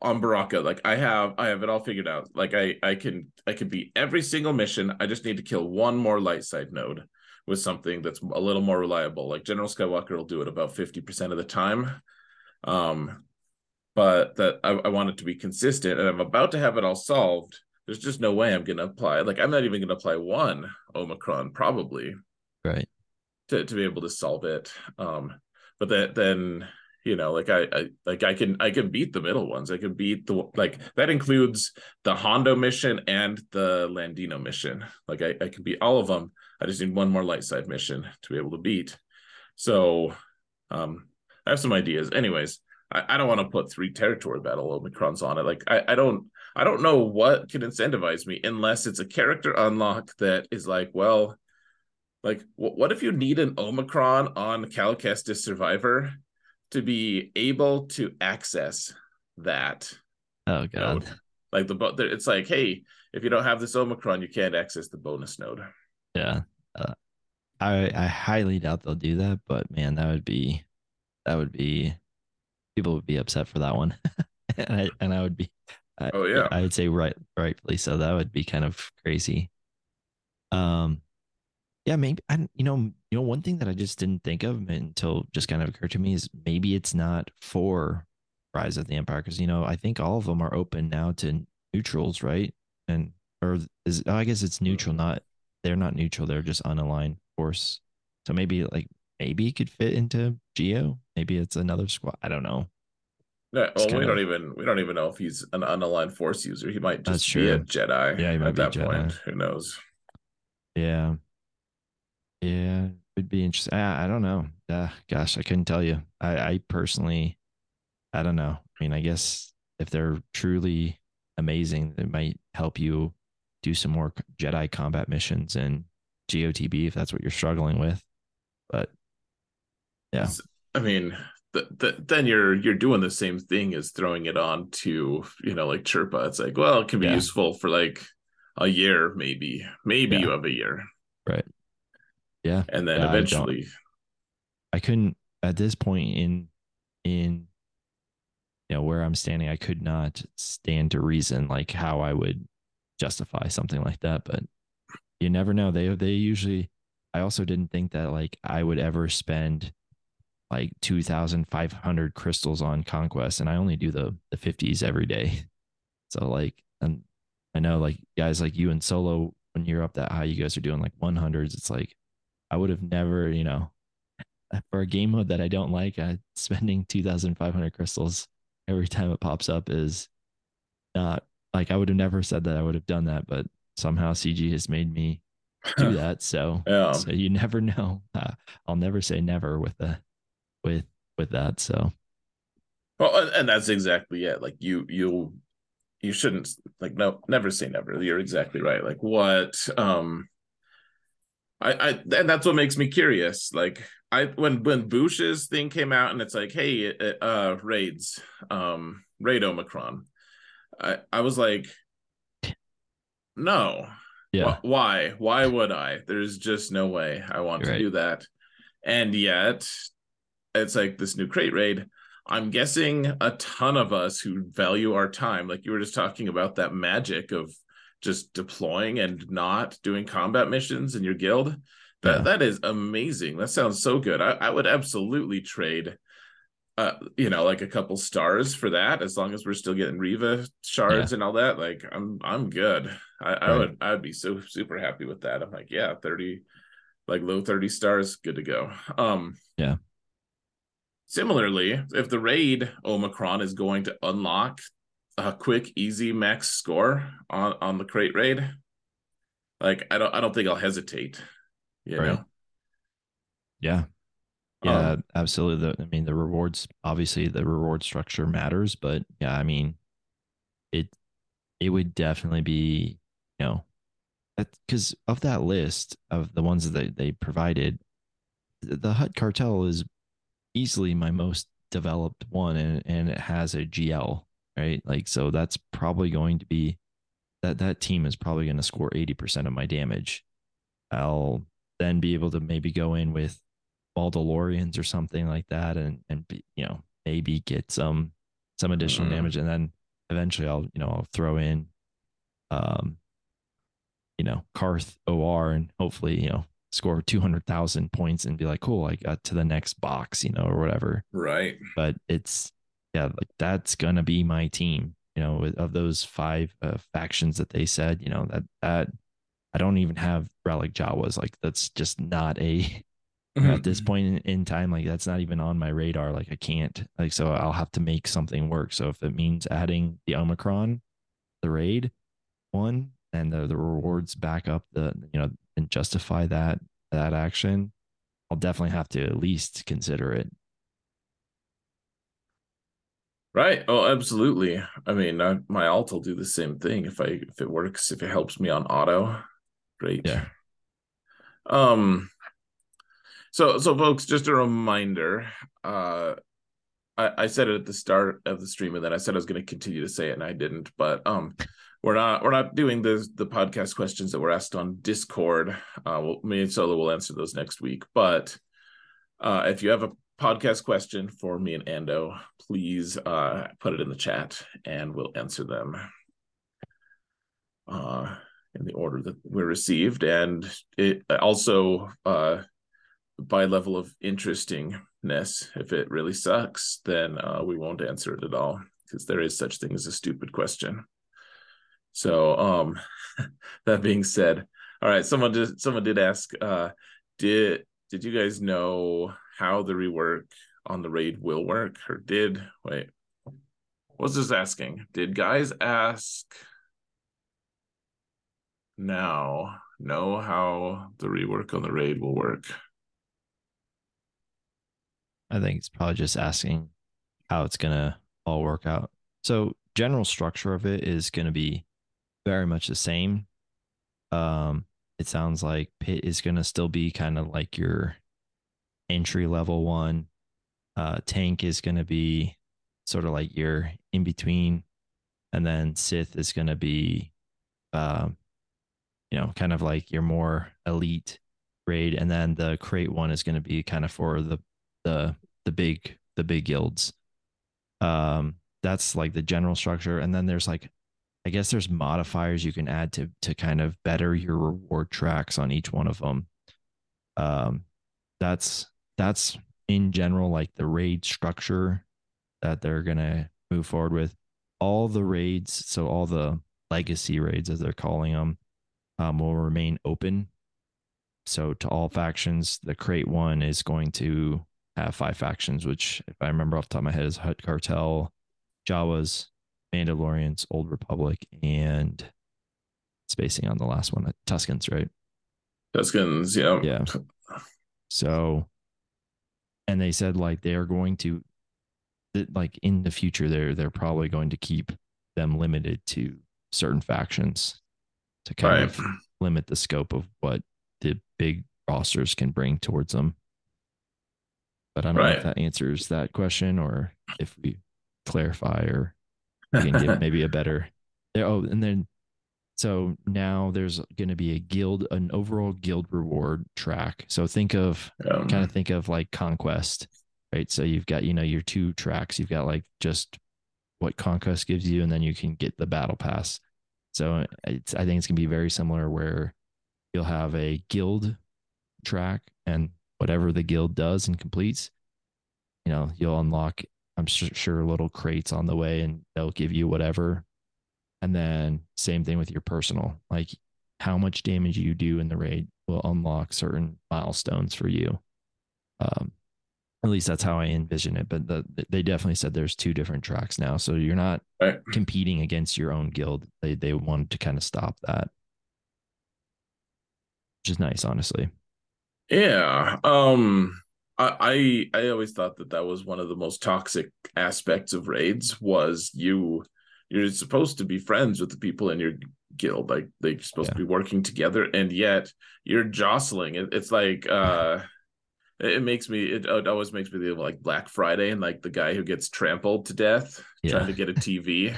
on Bracca, like I have I have it all figured out. Like I I can I can beat every single mission. I just need to kill one more light side node with something that's a little more reliable. Like General Skywalker will do it about 50% of the time. Um, but that I, I want it to be consistent and I'm about to have it all solved there's just no way I'm going to apply. Like I'm not even going to apply one Omicron probably, right, to to be able to solve it. Um, but that then you know, like I, I like I can I can beat the middle ones. I can beat the like that includes the Hondo mission and the Landino mission. Like I, I can beat all of them. I just need one more light side mission to be able to beat. So um I have some ideas. Anyways, I, I don't want to put three territory battle Omicrons on it. Like I, I don't I don't know what can incentivize me unless it's a character unlock that is like, well, like what if you need an Omicron on Cal Kestis Survivor to be able to access that? Oh god. Node? Like the it's like, hey, if you don't have this Omicron, you can't access the bonus node. Yeah. Uh, I I highly doubt they'll do that, but man, that would be that would be people would be upset for that one. and I and I would be oh yeah, I would say right, rightfully so. That would be kind of crazy. Um, yeah, maybe I, you know, you know, one thing that I just didn't think of until just kind of occurred to me is maybe it's not for Rise of the Empire because you know I think all of them are open now to neutrals, right? And or is oh, I guess it's neutral, mm-hmm. not they're not neutral, they're just unaligned force. So maybe like maybe it could fit into Geo. Maybe it's another squad. I don't know. No, well, we don't even we don't even know if he's an unaligned force user. He might just be a Jedi. Yeah, he might at be that Jedi. point. Who knows? Yeah, yeah, it'd be interesting. I, I don't know. Uh, gosh, I couldn't tell you. I, I personally, I don't know. I mean, I guess if they're truly amazing, it might help you do some more Jedi combat missions and GOTB if that's what you're struggling with. But yeah, I mean, then you're you're doing the same thing as throwing it on to you know like Chirpa. It's like, well, it can be yeah. useful for like a year, maybe. Maybe yeah. you have a year. Right. Yeah. And then yeah, eventually I, I, couldn't at this point in in you know where I'm standing, I could not stand to reason like how I would justify something like that. But you never know. They they usually I also didn't think that like I would ever spend like 2,500 crystals on conquest, and I only do the the 50s every day. So like, and I know like guys like you and solo when you're up that high, you guys are doing like 100s. It's like I would have never, you know, for a game mode that I don't like, uh, spending 2,500 crystals every time it pops up is not like I would have never said that I would have done that, but somehow CG has made me do that. So, yeah. so you never know. Uh, I'll never say never with the with with that. So, well, and that's exactly it. Like you, you, you shouldn't like no, never say never. You're exactly right. Like what, um, I, I, and that's what makes me curious. Like I, when when Bush's thing came out, and it's like, hey, uh, raids, um, raid Omicron. I, I was like, no, yeah. Why? Why would I? There's just no way I want You're to right. do that. And yet, it's like this new Krayt raid. I'm guessing a ton of us who value our time, like you were just talking about that magic of just deploying and not doing combat missions in your guild. That yeah. that is amazing. That sounds so good. I, I would absolutely trade uh, you know, like a couple stars for that, as long as we're still getting Reva shards yeah. and all that. Like, I'm I'm good. I, right. I would I'd be so super happy with that. I'm like, yeah, 30, like low 30 stars, good to go. Um, yeah. Similarly, if the raid Omicron is going to unlock a quick, easy max score on on the Krayt raid, like I don't I don't think I'll hesitate. You right. know. Yeah, yeah, um, absolutely. The, I mean, the rewards obviously the reward structure matters, but yeah, I mean, it it would definitely be you know because of that list of the ones that they provided, the Hutt cartel is easily my most developed one, and and it has a GL right. Like so, that's probably going to be that that team is probably going to score eighty percent of my damage. I'll then be able to maybe go in with Baldalorians or something like that, and and be, you know maybe get some some additional mm-hmm. damage, and then eventually I'll you know I'll throw in, um, you know Carth OR, and hopefully you know score two hundred thousand points and be like, cool, I got to the next box, you know, or whatever. Right. But it's yeah, like that's gonna be my team. You know, of those five uh, factions that they said, you know that that I don't even have relic Jawas. Like that's just not a mm-hmm. at this point in, in, time like that's not even on my radar like i can't like so i'll have to make something work so if it means adding the omicron the raid one and the, the rewards back up the you know and justify that that action i'll definitely have to at least consider it Right. Oh, absolutely. I mean, I, my alt will do the same thing if I if it works if it helps me on auto. Great. Yeah. Um. So, so folks, just a reminder. Uh, I, I said it at the start of the stream, and then I said I was going to continue to say it, and I didn't. But um, we're not we're not doing the the podcast questions that were asked on Discord. Uh, we'll, me and Solo will answer those next week. But uh, if you have a podcast question for me and Ando, please uh, put it in the chat, and we'll answer them. Uh, in the order that we received, and it also uh by level of interestingness. If it really sucks, then uh, we won't answer it at all because there is such thing as a stupid question. So, um, that being said, all right, someone did someone did ask, uh, did did you guys know how the rework on the raid will work, or did wait? What's this asking? Did guys ask now know how the rework on the raid will work? I think it's probably just asking how it's gonna all work out. So general structure of it is gonna be very much the same. Um, it sounds like Pit is gonna still be kind of like your entry level one. Uh, tank is gonna be sort of like your in between, and then Sith is gonna be, um, you know, kind of like your more elite raid, and then the Krayt one is gonna be kind of for the the the big the big guilds. Um, that's like the general structure, and then there's like, I guess there's modifiers you can add to to kind of better your reward tracks on each one of them. Um, that's that's in general, like the raid structure that they're gonna move forward with. All the raids, so all the legacy raids as they're calling them, um, will remain open. So to all factions, the Krayt one is going to have five factions, which if I remember off the top of my head is Hutt Cartel, Jawas, Mandalorians, Old Republic, and spacing on the last one, Tuskens, right? Tuskens, yeah. Yeah. So, and they said like they are going to, like in the future, they're they're probably going to keep them limited to certain factions to kind right. of limit the scope of what the big rosters can bring towards them. But I don't right. know if that answers that question or if we clarify or we can give maybe a better. Oh, and then so now there's going to be a guild, an overall guild reward track. So think of um, kind of think of like conquest, right? So you've got, you know, your two tracks. You've got like just what conquest gives you, and then you can get the battle pass. So it's, I think it's going to be very similar where you'll have a guild track and whatever the guild does and completes, you know, you'll unlock, I'm sure, little crates on the way and they'll give you whatever and then same thing with your personal, like how much damage you do in the raid will unlock certain milestones for you. Um, at least that's how I envision it. But the, they definitely said there's two different tracks now, so you're not right. competing against your own guild. They they wanted to kind of stop that, which is nice, honestly. Yeah. Um. I I, I always thought that that was one of the most toxic aspects of raids was you you're supposed to be friends with the people in your guild like they're supposed yeah. to be working together and yet you're jostling it, it's like uh it makes me it, it always makes me think like black friday and like the guy who gets trampled to death yeah. trying to get a tv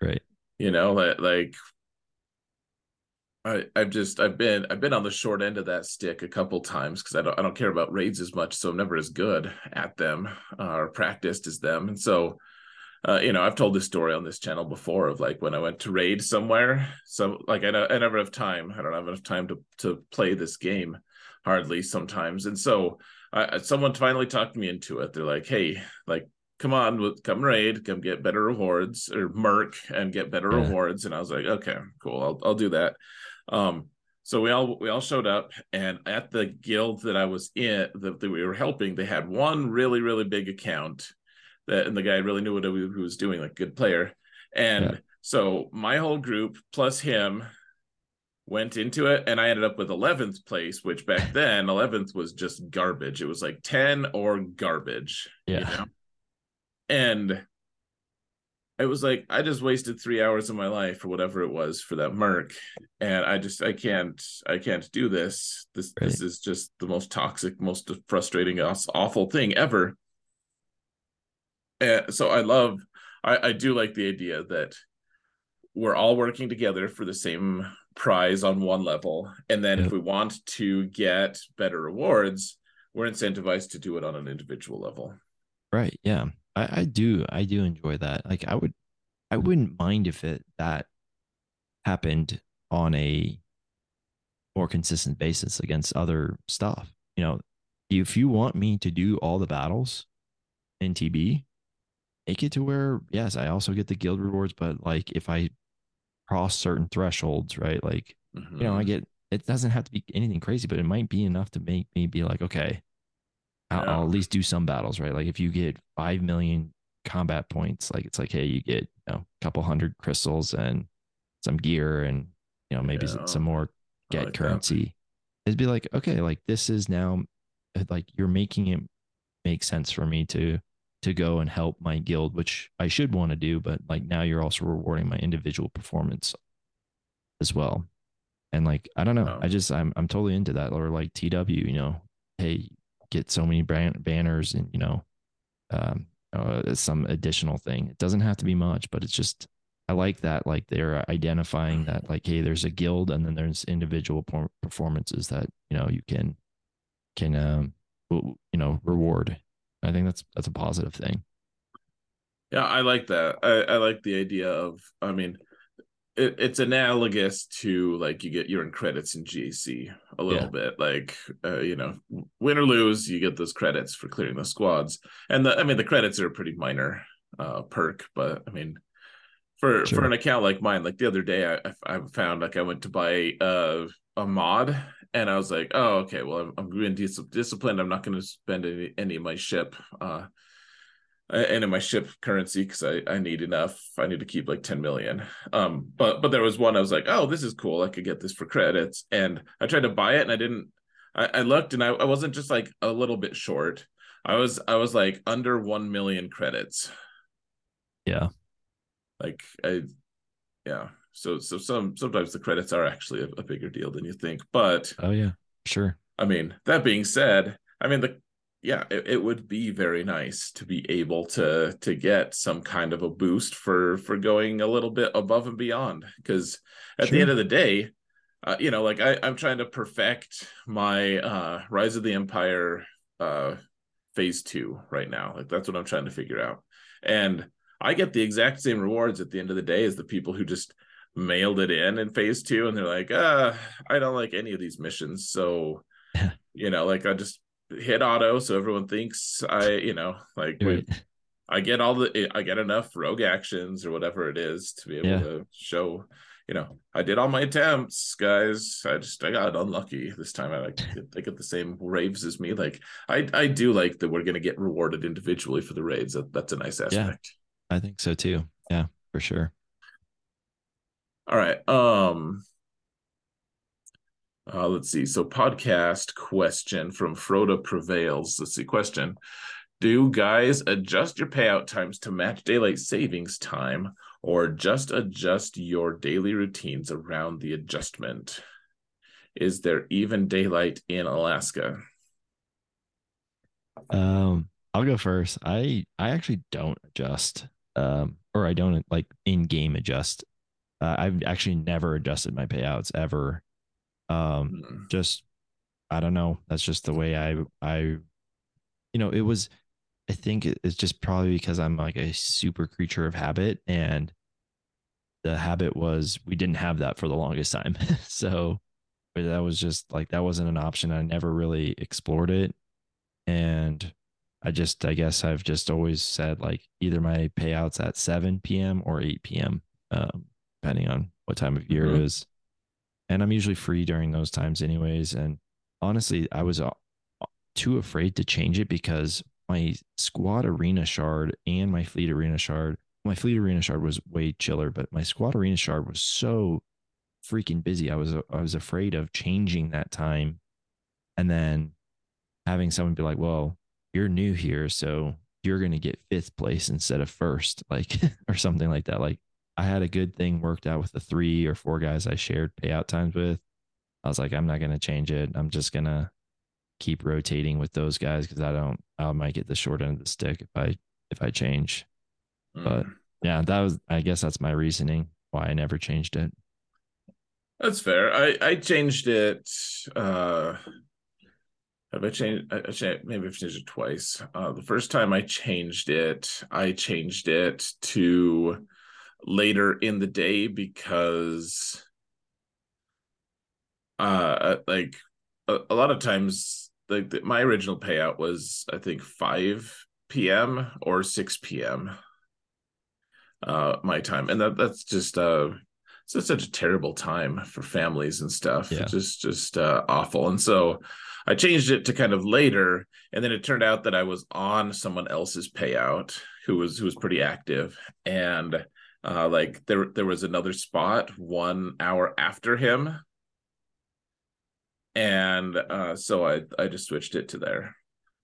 right you know like like I, I've just I've been I've been on the short end of that stick a couple times because I don't I don't care about raids as much, so I'm never as good at them uh, or practiced as them, and so uh, you know, I've told this story on this channel before of like when I went to raid somewhere. So like I, I never have time. I don't have enough time to to play this game hardly sometimes. And so I, someone finally talked me into it. They're like, "Hey, like come on, come raid, come get better rewards or merc and get better yeah. rewards." And I was like, "Okay, cool. I'll I'll do that." Um so we all we all showed up and at the guild that I was in that, that we were helping, they had one really really big account that and the guy really knew what he was doing, like good player. And yeah. so my whole group plus him went into it and I ended up with 11th place, which back then 11th was just garbage. It was like 10 or garbage. Yeah. You know? And it was like I just wasted three hours of my life or whatever it was for that Merc. And I just I can't I can't do this. This right. this is just the most toxic, most frustrating, awful thing ever and so I love, I, I do like the idea that we're all working together for the same prize on one level, and then if we want to get better rewards, we're incentivized to do it on an individual level. Right. Yeah. I, I do. I do enjoy that. Like I would, I wouldn't mind if it that happened on a more consistent basis against other stuff. You know, if you want me to do all the battles in TB, make it to where yes, I also get the guild rewards, but like if I cross certain thresholds, right? Like mm-hmm. you know, I mm-hmm. get it doesn't have to be anything crazy, but it might be enough to make me be like, okay, I'll, yeah. I'll at least do some battles, right? Like if you get five million combat points, like it's like, hey, you get you know, a couple hundred crystals and some gear and you know maybe yeah. some more get like currency. That. It'd be like, okay, like this is now like you're making it make sense for me to to go and help my guild, which I should want to do, but like now you're also rewarding my individual performance as well. And like I don't know, oh. I just I'm I'm totally into that. Or like TW, you know, hey, get so many brand banners and you know, um, uh, some additional thing. It doesn't have to be much, but it's just I like that. Like they're identifying that like, hey, there's a guild and then there's individual performances that you know you can can um you know reward I think that's that's a positive thing. Yeah, I like that. I, I like the idea of. I mean, it, it's analogous to like you get your own credits in GAC a little yeah. bit. Like uh, you know, win or lose, you get those credits for clearing the squads. And the I mean the credits are a pretty minor uh perk, but I mean for sure. for an account like mine, like the other day I I found like I went to buy uh a mod and I was like, oh okay, well I'm, I'm being dis- disciplined. I'm not going to spend any any of my ship uh and in my ship currency because I, I need enough. I need to keep like 10 million. Um, but but there was one I was like, oh, this is cool. I could get this for credits. And I tried to buy it and I didn't I, I looked and I, I wasn't just like a little bit short. I was I was like under one million credits. Yeah. Like I yeah. So so some sometimes the credits are actually a, a bigger deal than you think. But oh yeah, sure. I mean, that being said, I mean the yeah, it, it would be very nice to be able to to get some kind of a boost for for going a little bit above and beyond. Because at sure. the end of the day, uh, you know, like I, I'm trying to perfect my uh, Rise of the Empire uh, phase two right now. Like that's what I'm trying to figure out. And I get the exact same rewards at the end of the day as the people who just mailed it in in phase two and they're like, uh, I don't like any of these missions. So, you know, like I just hit auto so everyone thinks I, you know, like we, I get all the I get enough rogue actions or whatever it is to be able yeah. to show you know, I did all my attempts, guys. I just I got unlucky this time. I like they get the same raves as me. Like I I do like that we're gonna get rewarded individually for the raids. That, that's a nice aspect. Yeah, I think so too. Yeah, for sure. All right. Um uh, let's see. So podcast question from Froda Prevails. Let's see. Question. Do guys adjust your payout times to match daylight savings time or just adjust your daily routines around the adjustment. Is there even daylight in Alaska? Um, I'll go first. I I actually don't adjust, um, or I don't like in game adjust. Uh, I've actually never adjusted my payouts ever. Um, mm. just I don't know. That's just the way I I, you know, it was I think it's just probably because I'm like a super creature of habit and the habit was we didn't have that for the longest time. so that was just like that wasn't an option. I never really explored it. And I just I guess I've just always said like either my payouts at 7 p.m. or 8 p.m. Um, depending on what time of year mm-hmm. it is. And I'm usually free during those times anyways. And honestly, I was uh, too afraid to change it because my squad arena shard and my fleet arena shard, my fleet arena shard was way chiller, but my squad arena shard was so freaking busy. I was I was afraid of changing that time, and then having someone be like, "Well, you're new here, so you're going to get fifth place instead of first, like or something like that. Like I had a good thing worked out with the three or four guys I shared payout times with. I was like, I'm not going to change it. I'm just going to keep rotating with those guys because I don't I might get the short end of the stick if I if I change. Mm. But yeah, that was I guess that's my reasoning why I never changed it. That's fair. I I changed it uh have I changed? I changed, maybe I've changed it twice. Uh, the first time I changed it, I changed it to later in the day because, uh, like a, a lot of times the, my original payout was I think 5 p.m. or 6 p.m. uh my time and that that's just uh it's such a terrible time for families and stuff yeah. it's just just uh awful and so I changed it to kind of later and then it turned out that I was on someone else's payout who was who was pretty active and uh like there there was another spot one hour after him and uh, so I I just switched it to there.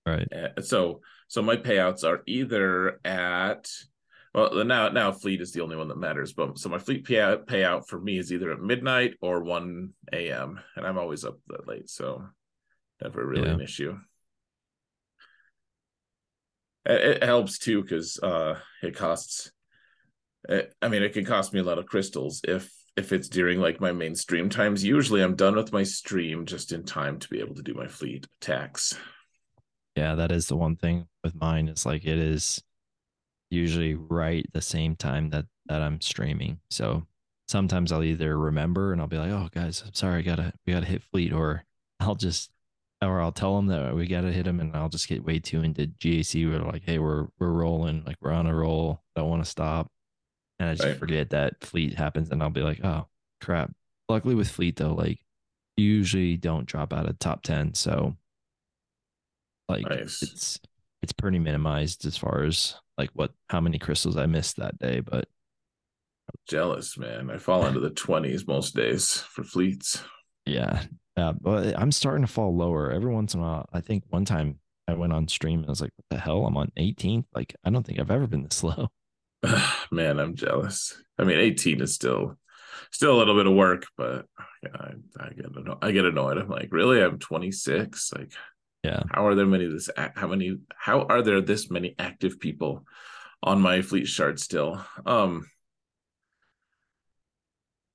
Right. Uh, so so my payouts are either at well now now fleet is the only one that matters, but so my fleet payout payout for me is either at midnight or one a.m. and I'm always up that late, so never really yeah. an issue. It, it helps too because uh, it costs. It, I mean, it can cost me a lot of crystals if if it's during like my main stream times, usually I'm done with my stream just in time to be able to do my fleet attacks. Yeah, that is the one thing with mine. It's like it is usually right the same time that that I'm streaming. So sometimes I'll either remember and I'll be like, "Oh, guys, I'm sorry, I gotta we gotta hit fleet," or I'll just or I'll tell them that we got to hit them, and I'll just get way too into GAC. We're like, hey, we're we're rolling, like we're on a roll. Don't want to stop, and I just right. forget that fleet happens, and I'll be like, oh crap. Luckily with fleet though, like usually don't drop out of top ten, so like nice. it's it's pretty minimized as far as like what how many crystals I missed that day, but I'm jealous, man. I fall into the twenties most days for fleets. Yeah, uh, yeah, but I'm starting to fall lower every once in a while. I think one time I went on stream and I was like, "What the hell? I'm on 18th. Like, I don't think I've ever been this low." Man, I'm jealous. I mean, 18 is still still a little bit of work, but yeah, I, I get annoyed. I get annoyed. I'm like, really? I'm 26. Like, yeah. How are there many this? How many? How are there this many active people on my fleet shard still? Um,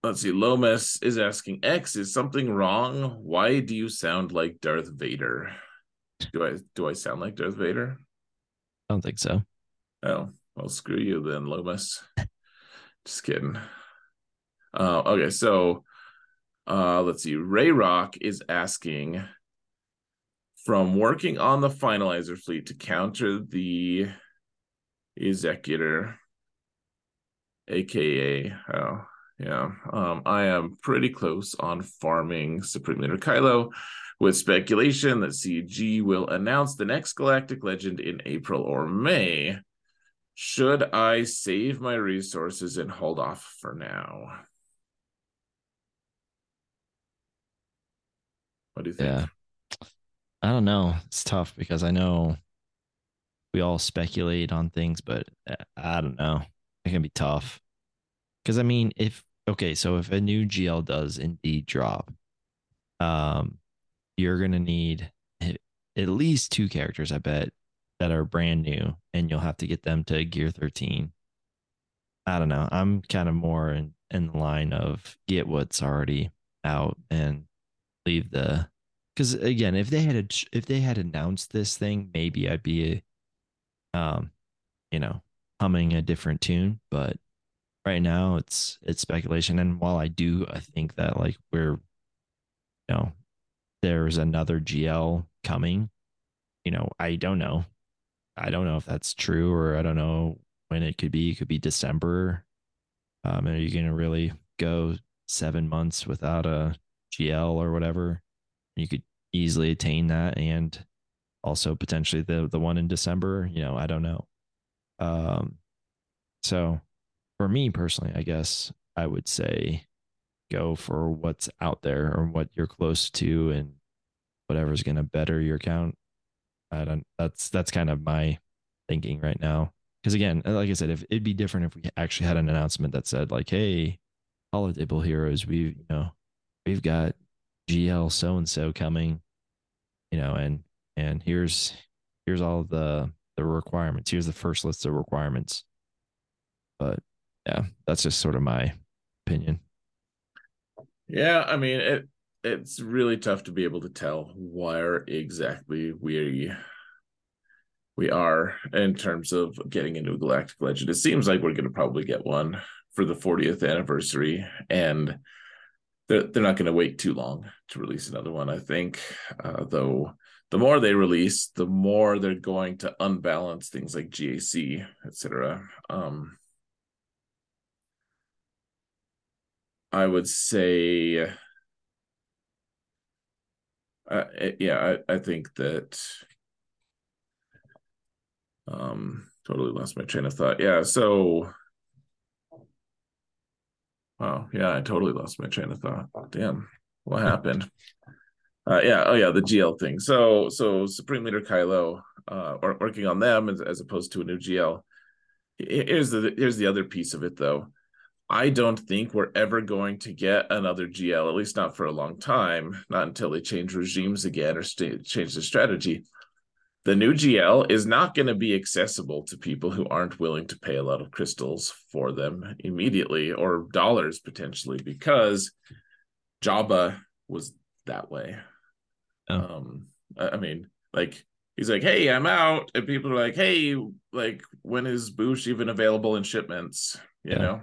let's see. Lomas is asking X, is something wrong? Why do you sound like Darth Vader? Do I do I sound like Darth Vader? I don't think so. Oh, well, screw you then, Lomas. Just kidding. Uh, okay, so uh, let's see. Ray Rock is asking from working on the finalizer fleet to counter the executor, aka oh yeah. Um, I am pretty close on farming Supreme Leader Kylo with speculation that CG will announce the next Galactic Legend in April or May. Should I save my resources and hold off for now? What do you think? Yeah. I don't know. It's tough because I know we all speculate on things, but uh, I don't know. It can be tough. Because I mean, if okay, so if a new GL does indeed drop, um, you're gonna need at least two characters, I bet, that are brand new, and you'll have to get them to gear 13. I don't know. I'm kind of more in, in the line of get what's already out and leave the because again, if they had if they had announced this thing, maybe I'd be, um, you know, humming a different tune. But right now it's it's speculation and while i do i think that like we're you know there's another gl coming you know i don't know i don't know if that's true or i don't know when it could be. It could be december. Um are you gonna really go seven months without a gl or whatever? You could easily attain that and also potentially the the one in december you know i don't know. Um so for me personally, I guess I would say go for what's out there or what you're close to and whatever's going to better your account. I don't, that's, that's kind of my thinking right now. Cause again, like I said, if it'd be different if we actually had an announcement that said like, Hey, all of Holotable heroes, we've you know, we've got GL so-and-so coming, you know, and, and here's, here's all the, the requirements. Here's the first list of requirements. But yeah, that's just sort of my opinion. Yeah, I mean it it's really tough to be able to tell where exactly we we are in terms of getting into a galactic legend. It seems like we're going to probably get one for the 40th anniversary and they're, they're not going to wait too long to release another one i think uh, though the more they release the more they're going to unbalance things like gac etc um, I would say, uh, yeah, I, I think that. Um, totally lost my train of thought. Yeah, so. Oh yeah, I totally lost my train of thought. Damn, what happened? Uh, yeah, oh yeah, the GL thing. So, so Supreme Leader Kylo, uh, working on them as, as opposed to a new GL. Here's the here's the other piece of it though I don't think we're ever going to get another GL, at least not for a long time, not until they change regimes again or st- change the strategy. The new GL is not going to be accessible to people who aren't willing to pay a lot of crystals for them immediately or dollars potentially because Jabba was that way. Oh. Um, I mean, like he's like, "Hey, I'm out," and people are like, "Hey, like when is Boushh even available in shipments?" You yeah. know.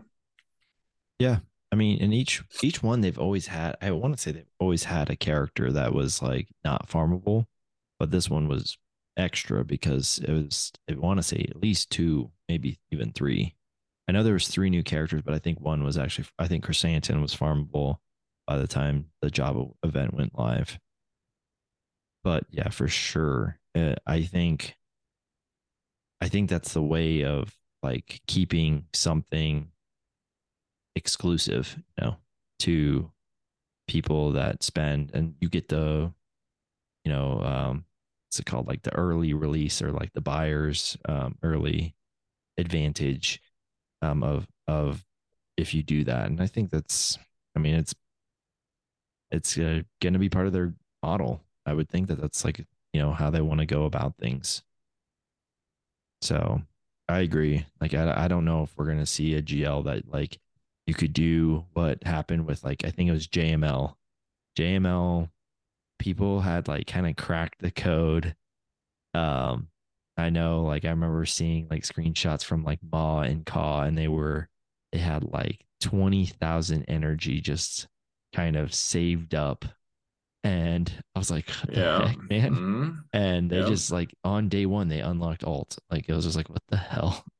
Yeah. I mean, in each each one they've always had. I want to say they've always had a character that was like not farmable, but this one was extra because it was. I want to say at least two, maybe even three. I know there was three new characters, but I think one was actually. I think Krrsantan was farmable by the time the Jabba event went live. But yeah, for sure, uh, I think. I think that's the way of like keeping something exclusive, you know, to people that spend and you get the, you know, um, what's it called? Like the early release or like the buyer's um, early advantage um, of of if you do that. And I think that's, I mean, it's it's uh, going to be part of their model. I would think that that's like you know how they want to go about things. So I agree. Like I I don't know if we're going to see a GL that like you could do what happened with like I think it was JML. JML people had like kind of cracked the code. Um I know like I remember seeing like screenshots from like Ma and Ka and they were they had like 20,000 energy just kind of saved up and I was like, yeah. heck, man? Mm-hmm. And they just like on day one they unlocked alt. Like it was just like, what the hell?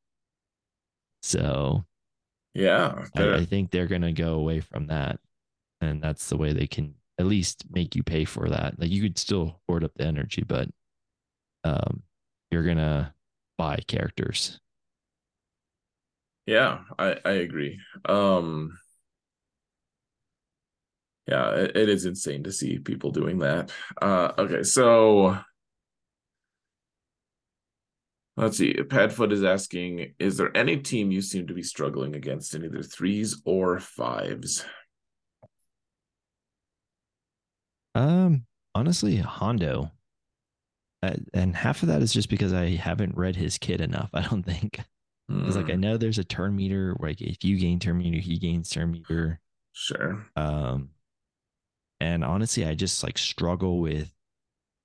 So yeah. I, I think they're going to go away from that. And that's the way they can at least make you pay for that. Like you could still hoard up the energy, but um, you're going to buy characters. Yeah, I, I agree. Um, yeah, it, it is insane to see people doing that. Uh, okay, so Let's see. Padfoot is asking Is there any team you seem to be struggling against in either threes or fives? Um, honestly, Hondo. Uh, and half of that is just because I haven't read his kit enough. I don't think. Because like I hmm. know there's a turn meter. Like if you gain turn meter, he gains turn meter. Sure. Um, and honestly, I just like struggle with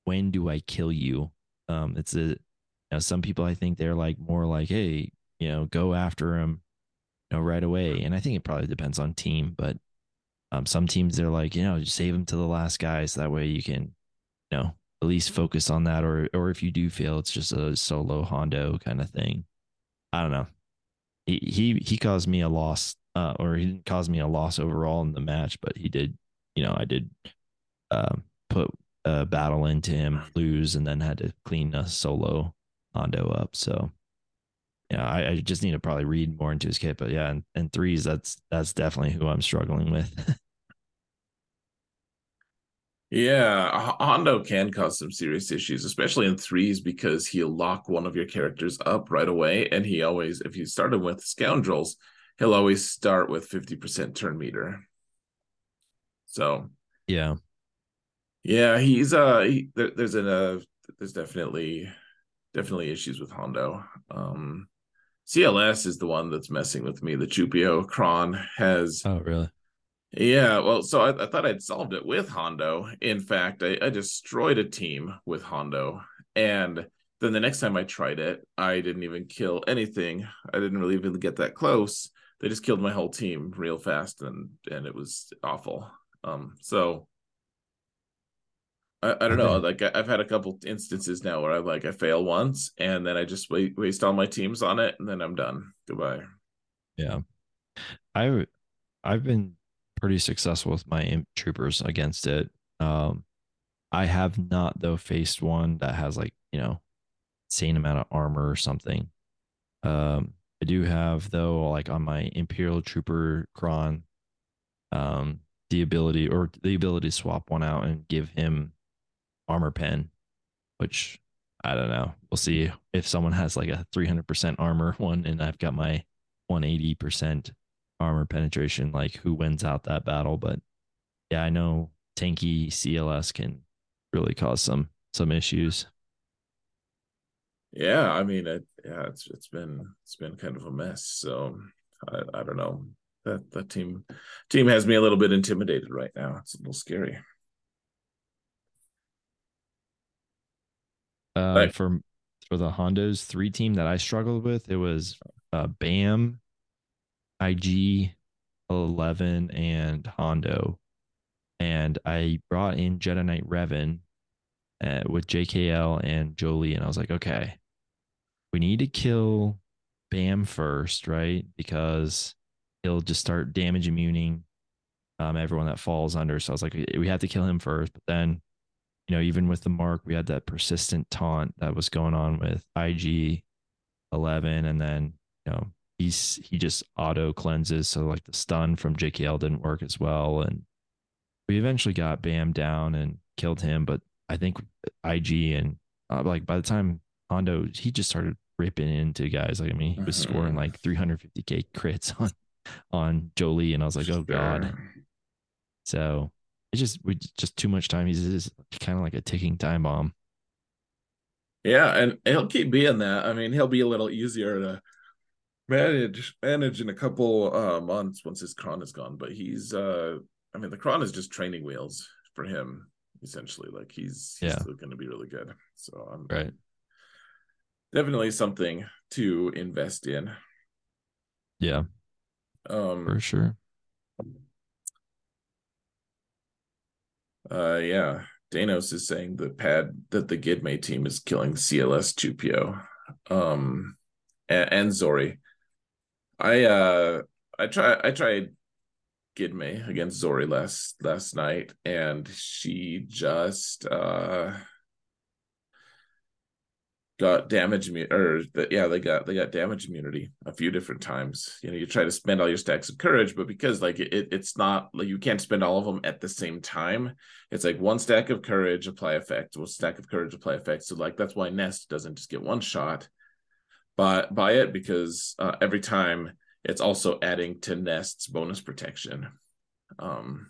when do I kill you? Um, it's a know, some people I think they're like more like, hey, you know, go after him, you know, right away. And I think it probably depends on team, but um, some teams they're like, you know, just save him to the last guy, so that way you can, you know, at least focus on that. Or or if you do fail, it's just a solo Hondo kind of thing. I don't know. He he he caused me a loss, uh, or he didn't cause me a loss overall in the match, but he did. You know, I did um, put a battle into him, lose, and then had to clean a solo Hondo up. So yeah, I, I, just need to probably read more into his kit. But yeah, and, and threes, that's that's definitely who I'm struggling with. yeah, Hondo can cause some serious issues, especially in threes, because he'll lock one of your characters up right away. And he always, if you started with scoundrels, he'll always start with 50% turn meter. So yeah. Yeah, he's uh he, there, there's a uh, there's definitely definitely issues with Hondo. Um, CLS is the one that's messing with me. The Chewpio Kron has. Oh, really? Yeah. Well, so I, I thought I'd solved it with Hondo. In fact, I, I destroyed a team with Hondo. And then the next time I tried it, I didn't even kill anything. I didn't really even get that close. They just killed my whole team real fast and and it was awful. Um, so I, I don't know. Like I've had a couple instances now where I like I fail once and then I just wait, waste all my teams on it and then I'm done. Goodbye. Yeah, I I've been pretty successful with my imp troopers against it. Um, I have not though faced one that has like you know, insane amount of armor or something. Um, I do have though like on my Imperial Trooper Kron, um, the ability or the ability to swap one out and give him armor pen, which I don't know. We'll see if someone has like a 300% armor one and I've got my 180% armor penetration, like who wins out that battle. But yeah, I know tanky CLS can really cause some some issues. Yeah, I mean, it, yeah, it's it's been it's been kind of a mess. So I, I don't know that that team team has me a little bit intimidated right now. It's a little scary. Uh, right. for for the Hondos three team that I struggled with, it was uh, Bam, IG, Eleven, and Hondo. And I brought in Jedi Knight Revan uh, with JKL and Jolee, and I was like, okay, we need to kill Bam first, right? Because he'll just start damage immuning um, everyone that falls under. So I was like, we have to kill him first. But then, you know, even with the mark, we had that persistent taunt that was going on with IG 11. And then, you know, he's, he just auto cleanses. So like the stun from JKL didn't work as well. And we eventually got Bam down and killed him. But I think IG and uh, like by the time Hondo, he just started ripping into guys. Like, I mean, he was mm-hmm. scoring like 350k crits on on Jolee. and I was like, oh god. So it's just we just too much time. He's just kind of like a ticking time bomb. Yeah, and he'll keep being that. I mean, he'll be a little easier to manage manage in a couple uh, months once his cron is gone. But he's uh I mean the cron is just training wheels for him, essentially. Like he's, he's yeah. still gonna be really good. So I'm right. Definitely something to invest in. Yeah. Um for sure. Uh, yeah. Danos is saying the pad that the Gidme team is killing CLS Chewpio, um, and, and Zorii. I uh, I try I tried Gidme against Zorii last last night, and she just uh got damage or yeah they got they got damage immunity a few different times. You know you try to spend all your stacks of courage but because like it, it's not like you can't spend all of them at the same time it's like one stack of courage apply effect one stack of courage apply effect. So like that's why nest doesn't just get one shot. But by it because uh, every time it's also adding to nest's bonus protection. Um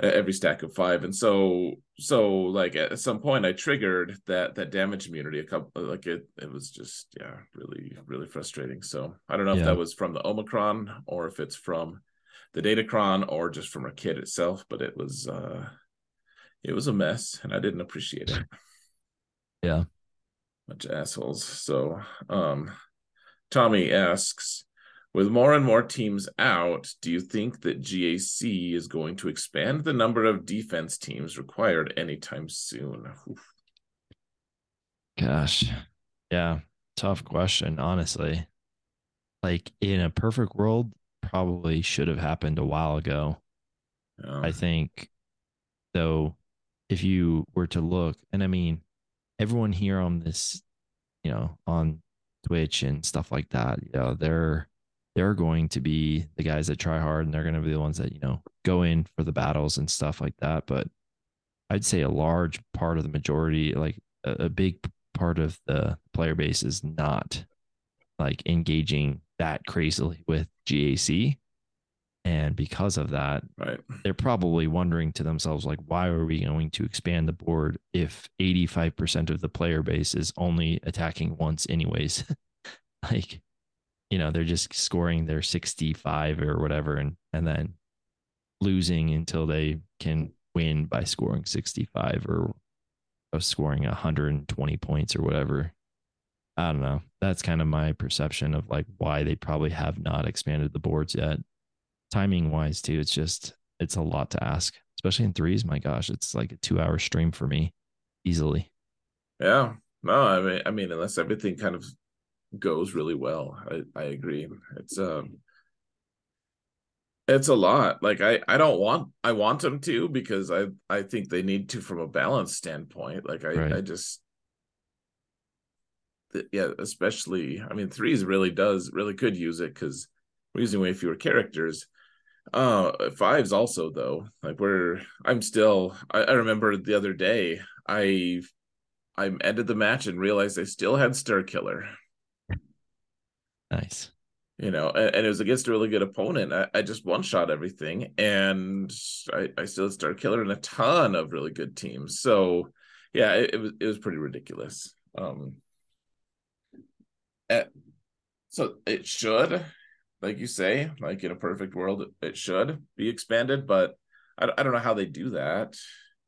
every stack of five. And so so like at some point i triggered that that damage immunity a couple like it it was just yeah really really frustrating. So i don't know yeah. if that was from the omicron or if it's from the datacron or just from a kit itself but it was uh it was a mess and i didn't appreciate it. Yeah. Bunch of assholes. So um tommy asks with more and more teams out, do you think that GAC is going to expand the number of defense teams required anytime soon? Oof. Gosh, yeah, tough question, honestly. Like in a perfect world, probably should have happened a while ago. I think, though, if you were to look, and I mean, everyone here on this, you know, on Twitch and stuff like that, you know, they're they're going to be the guys that try hard and they're going to be the ones that, you know, go in for the battles and stuff like that. But I'd say a large part of the majority, like a, a big part of the player base is not like engaging that crazily with GAC. And because of that, right. they're probably wondering to themselves, like, why are we going to expand the board if 85% of the player base is only attacking once, anyways? like, you know they're just scoring their 65 or whatever and and then losing until they can win by scoring 65 or scoring 120 points or whatever. I don't know. That's kind of my perception of like why they probably have not expanded the boards yet. Timing wise too it's just it's a lot to ask. Especially in threes my gosh it's like a two hour stream for me easily. Yeah. No i mean i mean unless everything kind of goes really well. I, I agree. It's um it's a lot. Like I I don't want I want them to because I I think they need to from a balance standpoint. Like I right. I just yeah, especially I mean threes really does really could use it because we're using way fewer characters. Uh fives also though. Like we're I'm still I, I remember the other day I I ended the match and realized I still had Starkiller. Nice. You know, and, and, it was against a really good opponent. I, I just one shot everything, and I, I still started killing a ton of really good teams. So, yeah, it, it was it was pretty ridiculous. Um, at, so it should, like you say, like in a perfect world, it should be expanded, but I, I don't know how they do that.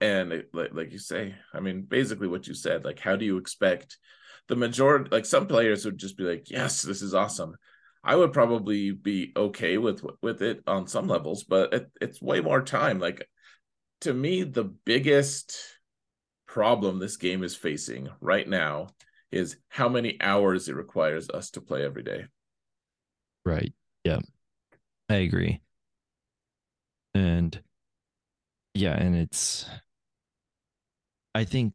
And it, like like you say, I mean, basically what you said, like how do you expect the majority like some players would just be like yes this is awesome I would probably be okay with with it on some levels, but it, it's way more time. Like to me, the biggest problem this game is facing right now is how many hours it requires us to play every day. Right. Yeah. I agree. And yeah, and it's I think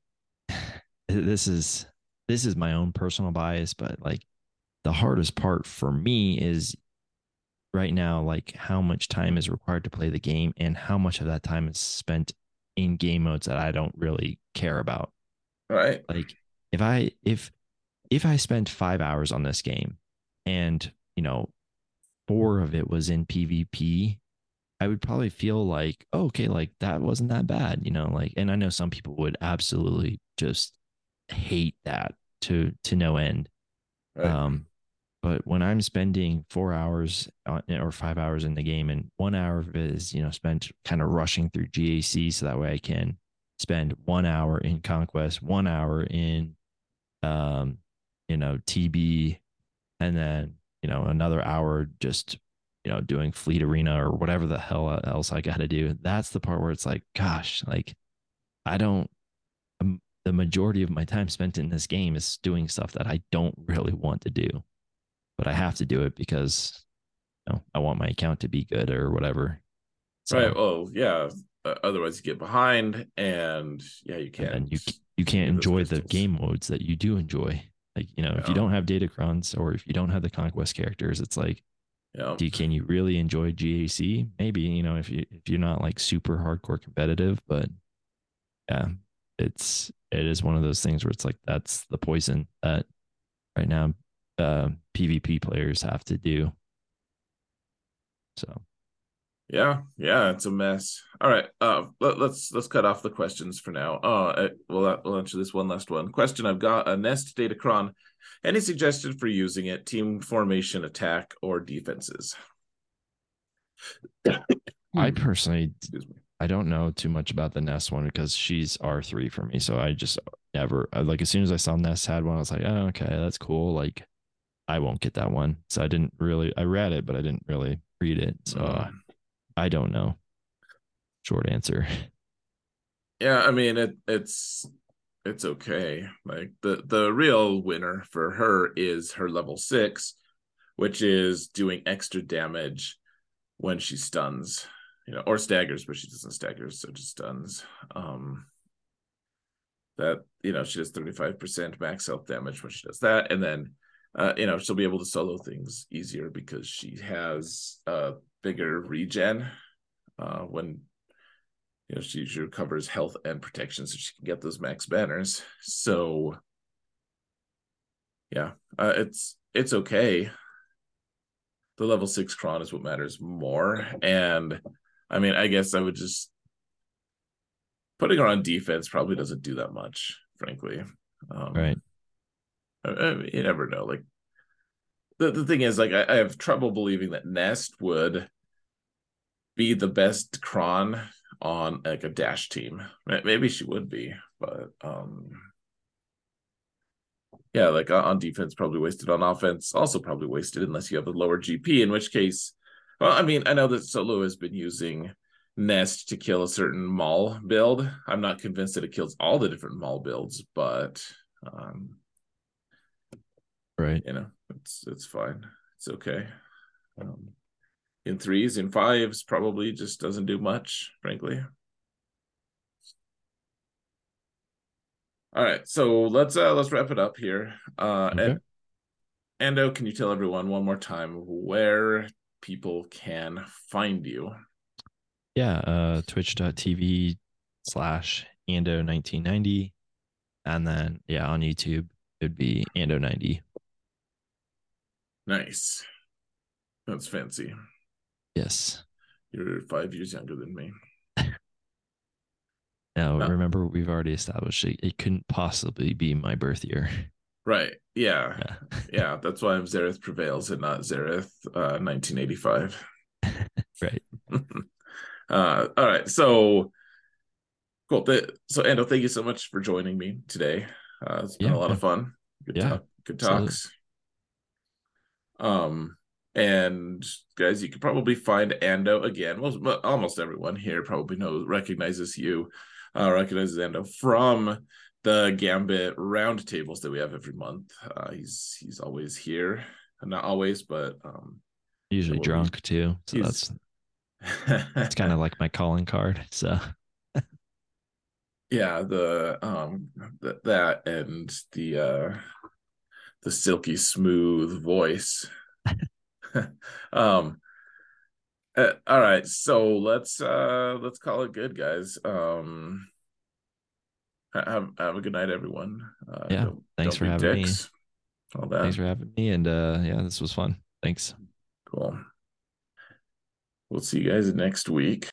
this is this is my own personal bias, but like the hardest part for me is right now like how much time is required to play the game and how much of that time is spent in game modes that I don't really care about. Right. Like if I if if I spent 5 hours on this game and, you know, 4 of it was in PvP, I would probably feel like, oh, okay, like that wasn't that bad, you know, like and I know some people would absolutely just hate that to to no end. Right. Um but when I'm spending four hours on, or five hours in the game, and one hour of it is, you know, spent kind of rushing through GAC, so that way I can spend one hour in Conquest, one hour in, um, you know, TB, and then you know another hour just you know doing Fleet Arena or whatever the hell else I got to do. That's the part where it's like, gosh, like I don't. The majority of my time spent in this game is doing stuff that I don't really want to do but I have to do it because you know, I want my account to be good or whatever. So, right. Oh, yeah. Uh, otherwise, you get behind, and yeah, you can't. And you you can't enjoy the game modes that you do enjoy. Like you know, if you don't have Datacrons or if you don't have the conquest characters, it's like, yeah. do you, can you really enjoy GAC? Maybe you know if you if you're not like super hardcore competitive, but yeah, it's it is one of those things where it's like that's the poison that right now uh, PvP players have to do. So, yeah, yeah, it's a mess. All right, uh, let, us let's, let's cut off the questions for now. Uh, we'll we'll answer this one last one. Question I've got a Nest Datacron. Any suggestion for using it? Team formation, attack, or defenses? I personally, I don't know too much about the Nest one because she's R three for me. So I just never like as soon as I saw Nest had one, I was like, oh, okay, that's cool. Like I won't get that one. So I didn't really, I read it, but I didn't really read it. So uh, I don't know. Short answer. Yeah, I mean it. It's it's okay. Like the the real winner for her is her level six, which is doing extra damage when she stuns, you know, or staggers, but she doesn't stagger, so just stuns. Um, that you know she does thirty five percent max health damage when she does that, and then uh, you know, she'll be able to solo things easier because she has a bigger regen uh, when you know she, she recovers health and protection, so she can get those max banners. So yeah, uh, it's it's okay. The level six cron is what matters more, and I mean, I guess I would just putting her on defense probably doesn't do that much, frankly. Um, right. I mean, you never know. Like the, the thing is, like, I, I have trouble believing that Nest would be the best cron on like a dash team. Maybe she would be, but um yeah, like on defense, probably wasted on offense, also probably wasted unless you have a lower GP, in which case, well, I mean, I know that Solo has been using Nest to kill a certain Maul build. I'm not convinced that it kills all the different Maul builds, but um right. you know it's it's fine. It's okay. Um, in threes in fives probably just doesn't do much frankly. All right so let's uh let's wrap it up here. Uh okay. and ando can you tell everyone one more time where people can find you yeah uh twitch.tv slash ando 1990 and then yeah on youtube it would be ando 90 Nice. That's fancy. Yes. You're five years younger than me. now, no. remember, we've already established it, it couldn't possibly be my birth year. Right. Yeah. Yeah. yeah. That's why Xaereth prevails and not Xaereth uh, 1985. right. uh, all right. So, cool. So, Ando, thank you so much for joining me today. Uh, it's been yeah, a lot of fun. Good, yeah, talk, good talks. Um, and guys, you could probably find Ando again. Well, almost everyone here probably knows recognizes you, uh, recognizes Ando from the Gambit roundtables that we have every month. Uh, he's he's always here, not always, but um, usually drunk too. So that's it's kind of like my calling card. So yeah, the um th- that and the uh the silky smooth voice. um uh, all right, so let's uh let's call it good, guys. Um have have a good night, everyone. Uh, yeah, don't, thanks don't for having dicks, me. All that. Thanks for having me, and uh yeah, this was fun. Thanks. Cool. We'll see you guys next week.